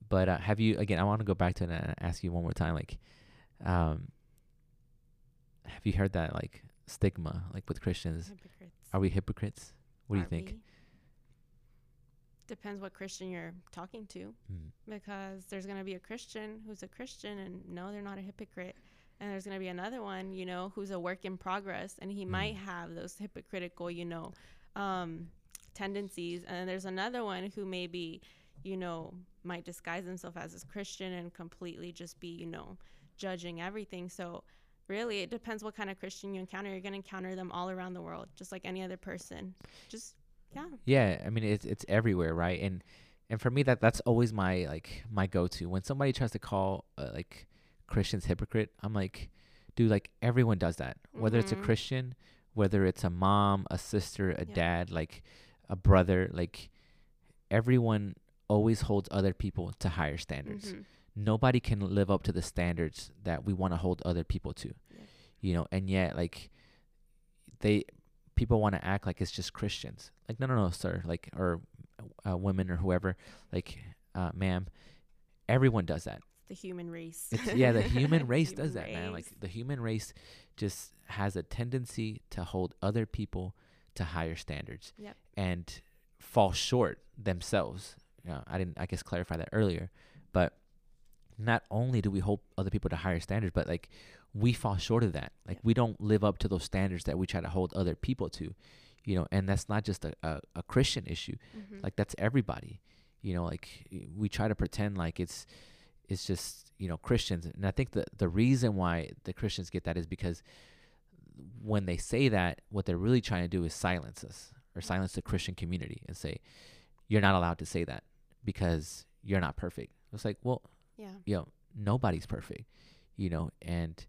but uh, have you again i want to go back to it and ask you one more time like um have you heard that like stigma like with christians Hypocrites. are we hypocrites? What do you think? we? Depends what Christian you're talking to, Mm. because there's gonna be a Christian who's a Christian, and no, they're not a hypocrite. And there's gonna be another one, you know, who's a work in progress, and he might Mm. have those hypocritical, you know, um, tendencies. And then there's another one who maybe, you know, might disguise himself as a Christian and completely just be, you know, judging everything. So really, it depends what kind of Christian you encounter. You're gonna encounter them all around the world, just like any other person. Just yeah. Yeah, I mean it's it's everywhere, right? And and for me that that's always my like my go-to when somebody tries to call uh, like Christians hypocrite. I'm like, dude, like everyone does that. Whether it's a Mhm. Christian, whether it's a mom, a sister, a Yeah. dad, like a brother, like everyone always holds other people to higher standards. Mhm. nobody can live up to the standards that we want to hold other people to Yeah. you know and yet like they people want to act like it's just christians like no no no sir like or uh, women or whoever like uh, ma'am everyone does that It's the human race. it's, yeah the human race does Human that man like the human race just has a tendency to hold other people to higher standards Yep. and fall short themselves you know, i didn't i guess clarify that earlier but not only do we hold other people to higher standards but like we fall short of that like Yep. we don't live up to those standards that we try to hold other people to you know and that's not just a, a, a christian issue Mhm. like that's everybody you know like we try to pretend like it's it's just you know christians and i think the the reason why the christians get that is because when they say that what they're really trying to do is silence us or silence the Christian community and say, you're not allowed to say that because you're not perfect. It's like, well, Yeah. you know, nobody's perfect, you know, and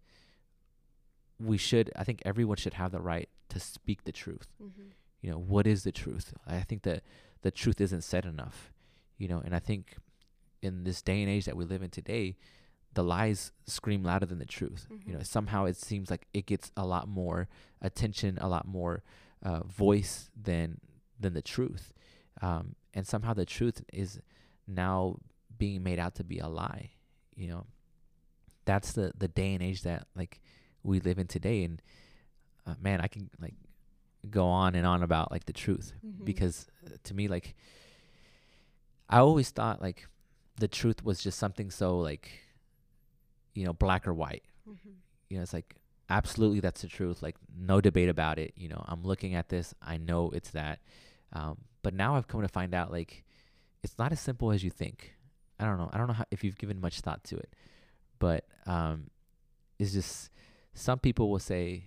we should, I think everyone should have the right to speak the truth. Mm-hmm. You know, what is the truth? I think that the truth isn't said enough, you know, and I think in this day and age that we live in today, the lies scream louder than the truth. You know, somehow it seems like it gets a lot more attention, a lot more uh, voice than than the truth, um, and somehow the truth is now being made out to be a lie. You know, that's the the day and age that like we live in today, and uh, man, I can like go on and on about like the truth Mhm. because uh, to me like I always thought like the truth was just something so like you know black or white. Mhm. you know it's like absolutely that's the truth like no debate about it. You know i'm looking at this i know it's that. Um, but now i've come to find out like it's not as simple as you think. I don't know i don't know how, if you've given much thought to it. But um, it's just some people will say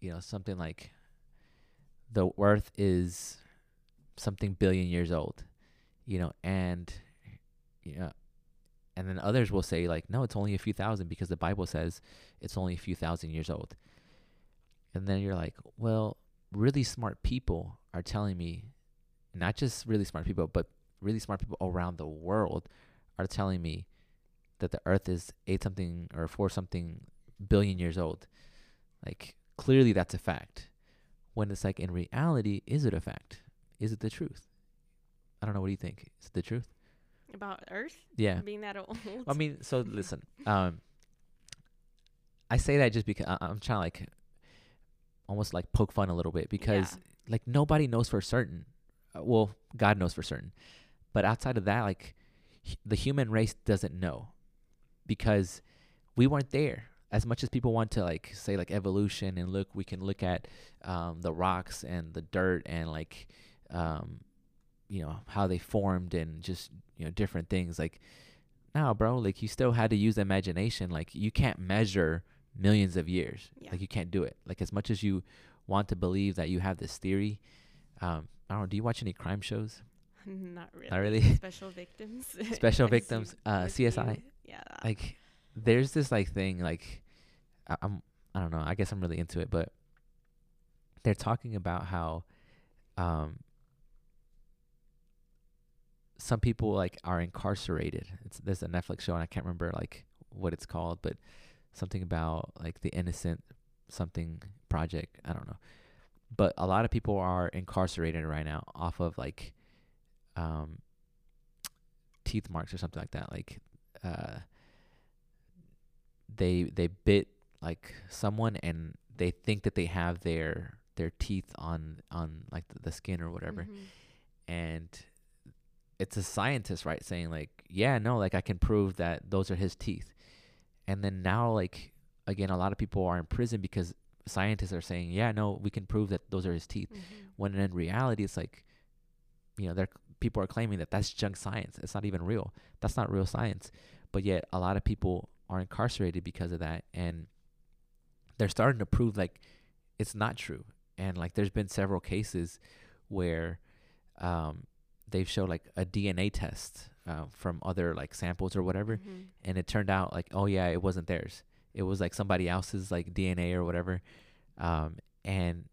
you know something like the earth is something billion years old you know and you know and then others will say like no it's only a few thousand because the bible says it's only a few thousand years old. And then you're like well really smart people are telling me not just really smart people but really smart people around the world are telling me that the earth is eight something or four something billion years old like clearly that's a fact when it's like in reality is it a fact is it the truth i don't know what do you think is it the truth About Earth yeah being that old. I mean, so listen. Um, I say that just because I, I'm trying to like, almost like poke fun a little bit because Yeah. like nobody knows for certain. Uh, well, God knows for certain, but outside of that, like, h- the human race doesn't know because we weren't there. As much as people want to like say like evolution and look, we can look at um, the rocks and the dirt and like, um, you know how they formed and just you know different things like no, bro, like you still had to use imagination. Like you can't measure millions of years. Yeah. Like you can't do it. Like as much as you want to believe that you have this theory, um, I don't know. Do you watch any crime shows? Not really. Not really. Special victims. Special victims, uh, CSI? Yeah. Like there's this like thing. Like I, I'm, I don't know. I guess I'm really into it, but they're talking about how, um, some people like are incarcerated. It's there's a Netflix show and I can't remember like what it's called, but something about like the innocent something project. I don't know. But a lot of people are incarcerated right now off of like um teeth marks or something like that. Like uh they they bit like someone and they think that they have their their teeth on on like the, the skin or whatever. Mhm. and it's a scientist right saying like yeah no like i can prove that those are his teeth. And then now like again a lot of people are in prison because scientists are saying yeah no we can prove that those are his teeth. Mhm. when in reality it's like you know there people are claiming that that's junk science. It's not even real. That's not real science. But yet a lot of people are incarcerated because of that and they're starting to prove like it's not true. And like there's been several cases where um they've showed like a DNA test uh, from other like samples or whatever Mhm. and it turned out like oh yeah it wasn't theirs. It was like somebody else's like dna or whatever. Um and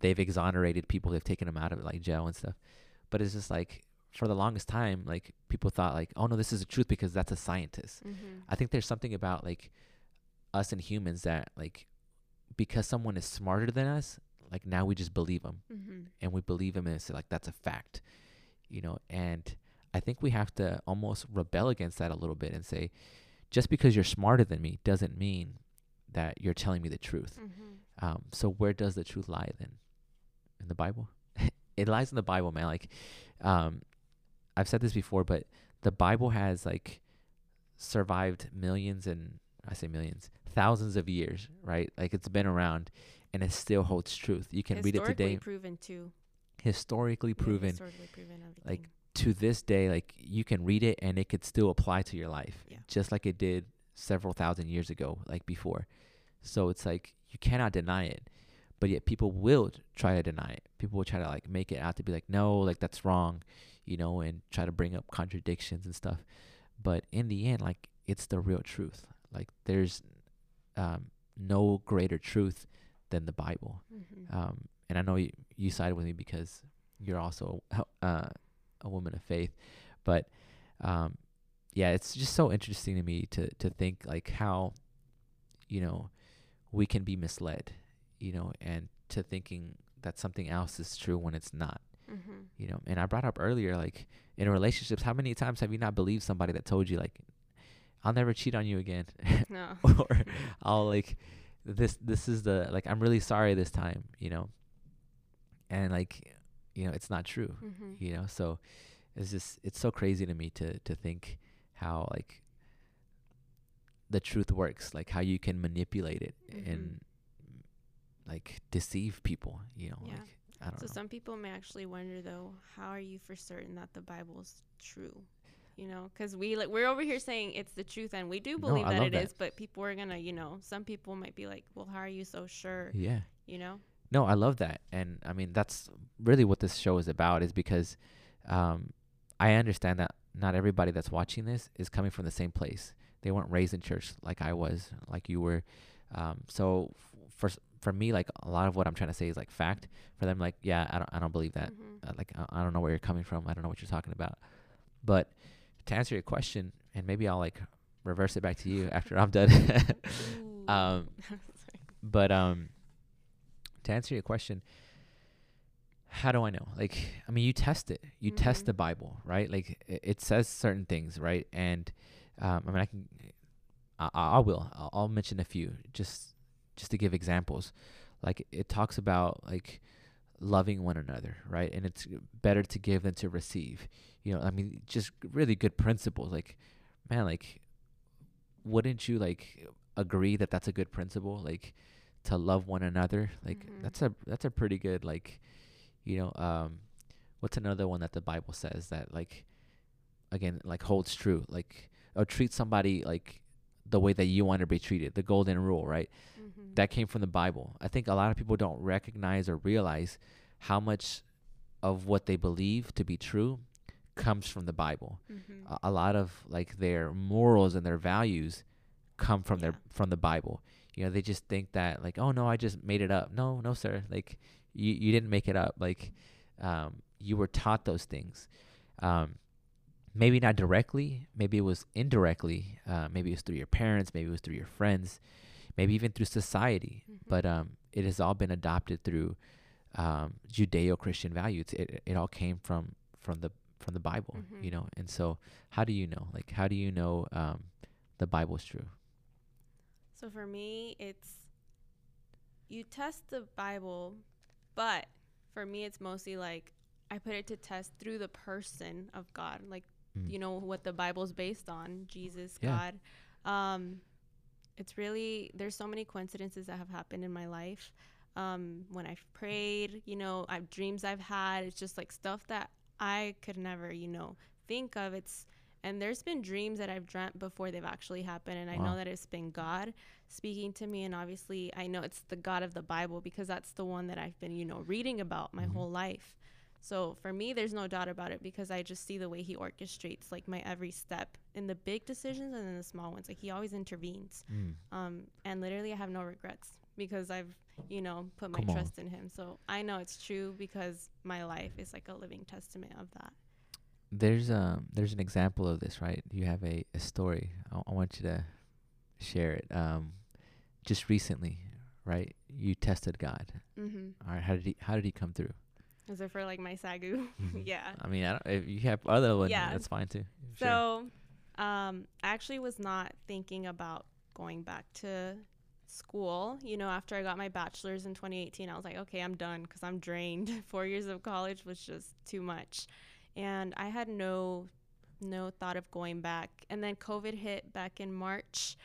they've exonerated people. They've taken them out of like jail and stuff. But it's just like for the longest time like people thought like oh no this is the truth because that's a scientist. Mhm. i think there's something about like us and humans that like because someone is smarter than us like now we just believe them Mhm. and we believe them and it's like that's a fact you know? And i think we have to almost rebel against that a little bit and say just because you're smarter than me doesn't mean that you're telling me the truth. Mhm. um, so where does the truth lie then? In the bible? It lies in the bible man. Like um, i've said this before but the bible has like survived millions and i say millions thousands of years right like it's been around and it still holds truth you can read it today proven too. historically Yeah, proven historically proven everything. to this day like you can read it and it could still apply to your life Yeah. just like it did several thousand years ago like before so it's like you cannot deny it but yet people will try to deny it. People will try to like make it out to be like, no, like that's wrong, you know, and try to bring up contradictions and stuff. But in the end, like it's the real truth. Like there's um, no greater truth than the Bible. Mm-hmm. Um, and I know you, you sided with me because you're also uh, a woman of faith, but um, yeah, it's just so interesting to me to to think like how you know we can be misled, you know, and to thinking that something else is true when it's not, Mm-hmm. you know. And I brought up earlier, like in relationships, how many times have you not believed somebody that told you like, "I'll never cheat on you again," No. or I'll like this this is the like I'm really sorry this time, you know. And like you know, it's not true, Mm-hmm. you know. So it's just it's so crazy to me to to think how like the truth works, like how you can manipulate it Mhm. and like deceive people, you know. Yeah. Like I don't So know. some people may actually wonder though, how are you for certain that the Bible's true? You know, because we like we're over here saying it's the truth, and we do believe I that it that. is. But people are gonna, you know, some people might be like, well, how are you so sure? yeah. You know? No, I love that, and I mean that's really what this show is about. Is because um, I understand that not everybody that's watching this is coming from the same place. They weren't raised in church like I was, like you were. Um, so f- for for me, like a lot of what I'm trying to say is like fact. For them, like yeah, I don't I don't believe that. Mhm. Uh, like I, I don't know where you're coming from. I don't know what you're talking about. But to answer your question, and maybe I'll like reverse it back to you after I'm done. Um, but um, to answer your question, how do I know? Like, I mean, you test it. You test Mhm. the Bible, right? Like, it, it says certain things, right? And um, I mean, I can, I, I I will. I'll, I'll mention a few just just to give examples. Like, it talks about like loving one another, right? And it's better to give than to receive. You know, I mean, just really good principles. Like, man, like, wouldn't you like agree that that's a good principle? Like, to love one another. Like, Mhm. that's a that's a pretty good like, you know, um, what's another one that the Bible says that like, again, like holds true. Like, or treat somebody like the way that you want to be treated. The golden rule, right? Mhm. that came from the Bible. I think a lot of people don't recognize or realize how much of what they believe to be true comes from the Bible. Mhm. A, a lot of like their morals and their values come from their from the Bible. You know, they just think that like, oh no, I just made it up. No, no, sir. Like you you didn't make it up. Like um, you were taught those things. Um, maybe not directly. Maybe it was indirectly. Uh, maybe it was through your parents. Maybe it was through your friends. Maybe even through society Mhm. but um, it has all been adopted through um, Judeo-Christian values. It it all came from from the from the Bible, you Mhm. know. And so, how do you know? Like, how do you know um, the Bible's true? So for me, it's you test the Bible, but for me, it's mostly like I put it to test through the person of God, like Mm. you know what the Bible's based on, Jesus, Yeah. God. Um, it's really there's so many coincidences that have happened in my life. Um, when I've prayed, you know, I've dreams I've had. It's just like stuff that I could never, you know, think of. It's and there's been dreams that I've dreamt before they've actually happened, and I know that it's been God speaking to me. And obviously, I know it's the God of the Bible because that's the one that I've been, you know, reading about my Mhm. whole life. So for me, there's no doubt about it because I just see the way he orchestrates like my every step in the big decisions and in the small ones. Like he always intervenes. Mm. Um, and literally, I have no regrets because I've, you know, put my Come on. trust in him. So I know it's true because my life is like a living testament of that. There's um there's an example of this, right? You have a, a story. I, I want you to share it. Um, just recently, right? You tested God. Mm-hmm. All right. How did he How did he come through? Is it for like my SAGU? Yeah. I mean, I don't, if you have other one, Yeah. that's fine too. Sure. So, um, I actually was not thinking about going back to school. You know, after I got my bachelor's in 2018, I was like, okay, I'm done because I'm drained. Four years of college was just too much, and I had no no thought of going back. And then COVID hit back in March.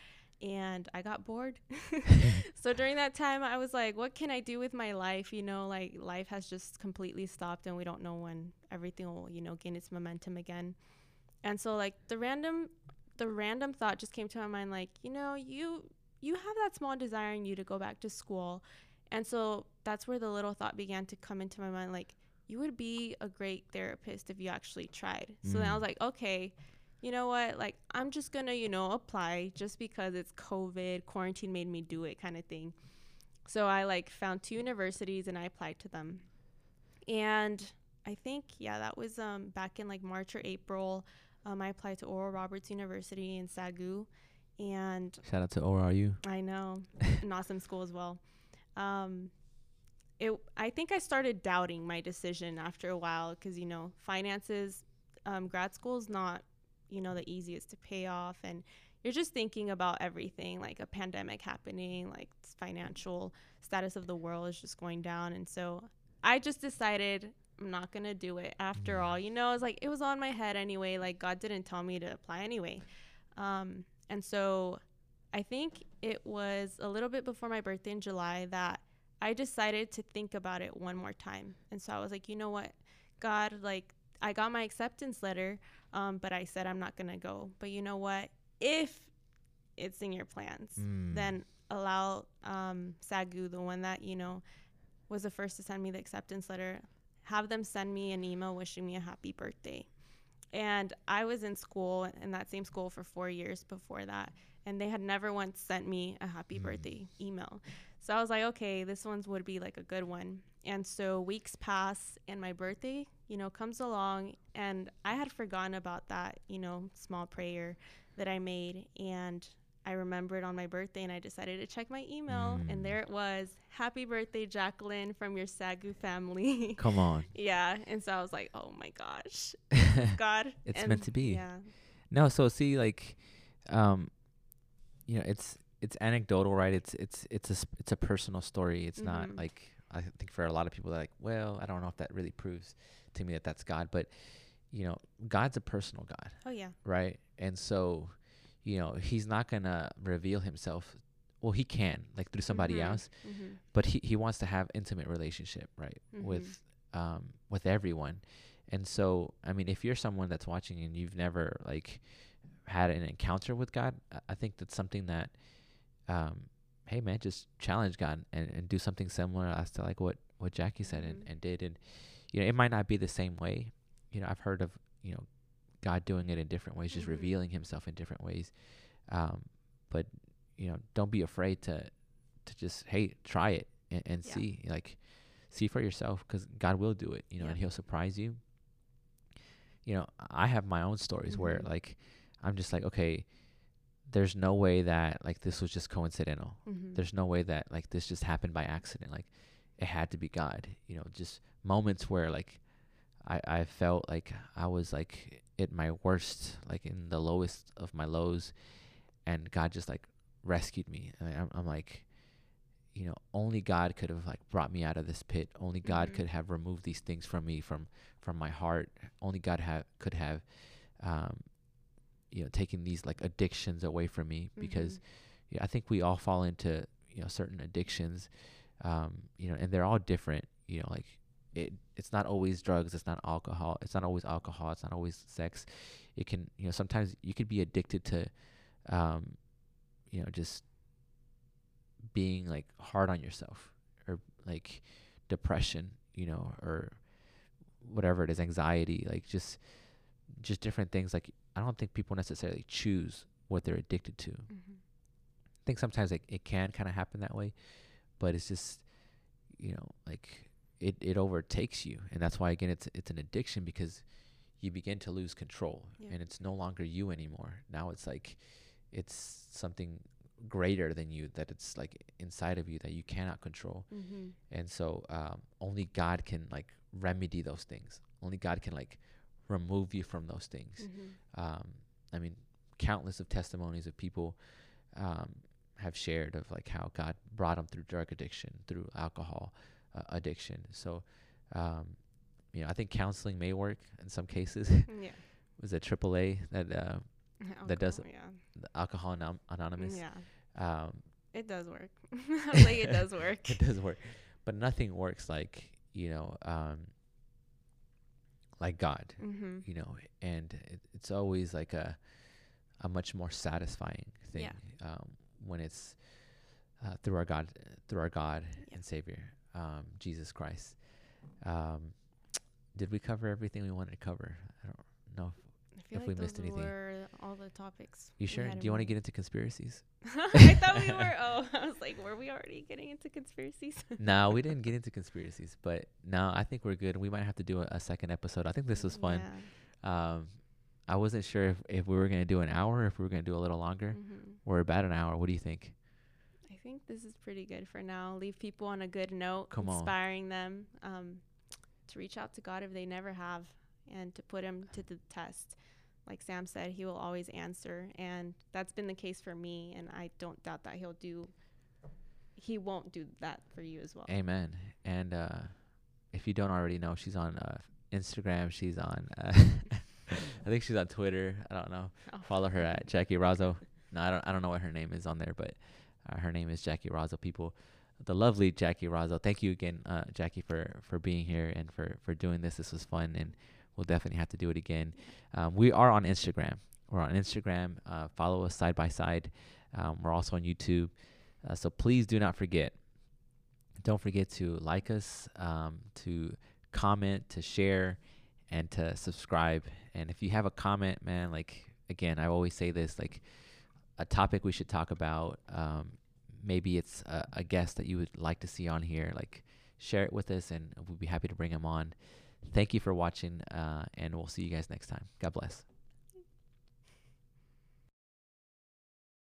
And I got bored. so during that time, I was like, what can I do with my life? You know, like life has just completely stopped and we don't know when everything will, you know, gain its momentum again. And so like the random the random thought just came to my mind like, you know, you you have that small desire in you to go back to school And so that's where the little thought began to come into my mind like, you would be a great therapist if you actually tried. So then I Mm. was like, okay, you know what? Like, I'm just to, you know, apply just because it's COVID, quarantine made me do it kind of thing. So I like found two universities and I applied to them. And I think, yeah, that was um, back in like March or April. Um, I applied to Oral Roberts University in SAGU. And Shout out to ORU. I know, an awesome school as well. Um, it, I think I started doubting my decision after a while because you know finances, um, grad school is not, you know, the easiest to pay off, and you're just thinking about everything like a pandemic happening, like financial status of the world is just going down, and so I just decided I'm not gonna do it. After Mm. all, you know, it's like it was on my head anyway. Like God didn't tell me to apply anyway, um, and so I think it was a little bit before my birthday in July that I decided to think about it one more time. And so I was like, you know what, God, like I got my acceptance letter, um, but I said I'm not gonna go. But you know what? If it's in your plans, Mm. then allow um, SAGU, the one that you know was the first to send me the acceptance letter, have them send me an email wishing me a happy birthday. And I was in school in that same school for four years before that, and they had never once sent me a happy Mm. birthday email. So I was like, okay, this one's would be like a good one. And so weeks pass, and my birthday, you know, comes along, and I had forgotten about that, you know, small prayer that I made, and I remembered on my birthday, and I decided to check my email, Mm. and there it was, "Happy birthday, Jacquelyn, from your SAGU family." Come on. yeah, and so I was like, "Oh my gosh, God, It's And meant to be. Yeah, No, so see, like, um, you know, it's it's anecdotal, right? It's it's it's a sp- it's a personal story. It's not Mhm. like I think for a lot of people, they're like, well, I don't know if that really proves to me that that's God, but you know, God's a personal God, oh yeah, right? And so, you know, He's not gonna reveal Himself. Well, He can, like through somebody Mhm. else, mm-hmm. but He He wants to have intimate relationship, right, Mhm. with um with everyone. And so, I mean, if you're someone that's watching and you've never like had an encounter with God, I- think that's something that, um, hey man, just challenge God and, and do something similar as to like what what Jacky said and, Mhm. and did. And you know, it might not be the same way. You know, I've heard of you know God doing it in different ways, just Mhm. revealing Himself in different ways. Um, but you know, don't be afraid to to just hey, try it and, and Yeah. see like see for yourself because God will do it. You know, Yeah. and He'll surprise you. You know, I have my own stories where Mhm. like I'm just like okay. There's no way that like this was just coincidental Mm-hmm. there's no way that like this just happened by accident like it had to be god you know just moments where like i i felt like i was like at my worst like in the lowest of my lows and god just like rescued me and i'm, I'm like you know only god could have like brought me out of this pit only god Mhm. could have removed these things from me from from my heart only god have could have um you know taken these like addictions away from me because Mm-hmm. yeah, I think we all fall into you know certain addictions, um, you know, and they're all different. You know, like it, it's not always drugs, it's not alcohol, it's not always alcohol, it's not always sex. It can, you know, sometimes you could be addicted to, um, you know, just being like hard on yourself or like depression, you know, or whatever it is, anxiety, like just just different things. Like I don't think people necessarily choose what they're addicted to. Mm-hmm. I think sometimes it, it can kind of happen that way, but it's just, you know, like it, it overtakes you. And that's why, again, it's, it's an addiction because you begin to lose control Yeah. and it's no longer you anymore. Now it's like, it's something greater than you that it's like inside of you that you cannot control. Mm-hmm. And so, um, only God can like remedy those things. Only God can like remove you from those things Mm-hmm. um, I mean, countless of testimonies of people um, have shared of like how God brought them through drug addiction, through alcohol uh, addiction. So, um, you know, I think counseling may work in some cases. Yeah. Was it AAA that uh, That does- Alcohol, Yeah. Alcohol Anonymous? Yeah. Um, It does work. Like it does work. it does work, but nothing works like you know, um, like God. Mm-hmm. you know, and it, it's always like a a much more satisfying thing Yeah. um, when it's uh, through our God, through our God Yep. and Savior, um, Jesus Christ. Um, did we cover everything we wanted to cover? I don't know. I feel If like we missed anything. were all the topics. You sure? Do you want to get into conspiracies? I thought we were. Oh, I was like, were we already getting into conspiracies? no, we didn't get into conspiracies, but no, I think we're good. We might have to do a, a second episode. I think this was fun. Yeah. Um, I wasn't sure if, if we were gonna do an hour, if we were gonna do a little longer. Mhm. We're about an hour. What do you think? I think this is pretty good for now. Leave people on a good note, Come on. inspiring them um, to reach out to God if they never have, and to put Him to the test. Like Sam said, He will always answer, and that's been the case for me. And I don't doubt that He'll do. He won't do that for you as well. Amen. And uh, if you don't already know, she's on uh, Instagram. She's on. Uh, I think she's on Twitter. I don't know. Oh. Follow her at Jacky Razo. No, I don't. I don't know what her name is on there, but uh, her name is Jacky Razo. People, the lovely Jacky Razo. Thank you again, uh, Jacky, for for being here and for for doing this. This was fun, and we'll definitely have to do it again. Um, we are on Instagram. We're on Instagram. Uh, follow us side by side. Um, we're also on YouTube. Uh, so please do not forget. Don't forget to like us, um, to comment, to share, and to subscribe. And if you have a comment, man, like again, I always say this, like a topic we should talk about. Um, maybe it's a, a guest that you would like to see on here. Like share it with us, and we'll be happy to bring him on. Thank you for watching, uh, and we'll see you guys next time. God bless.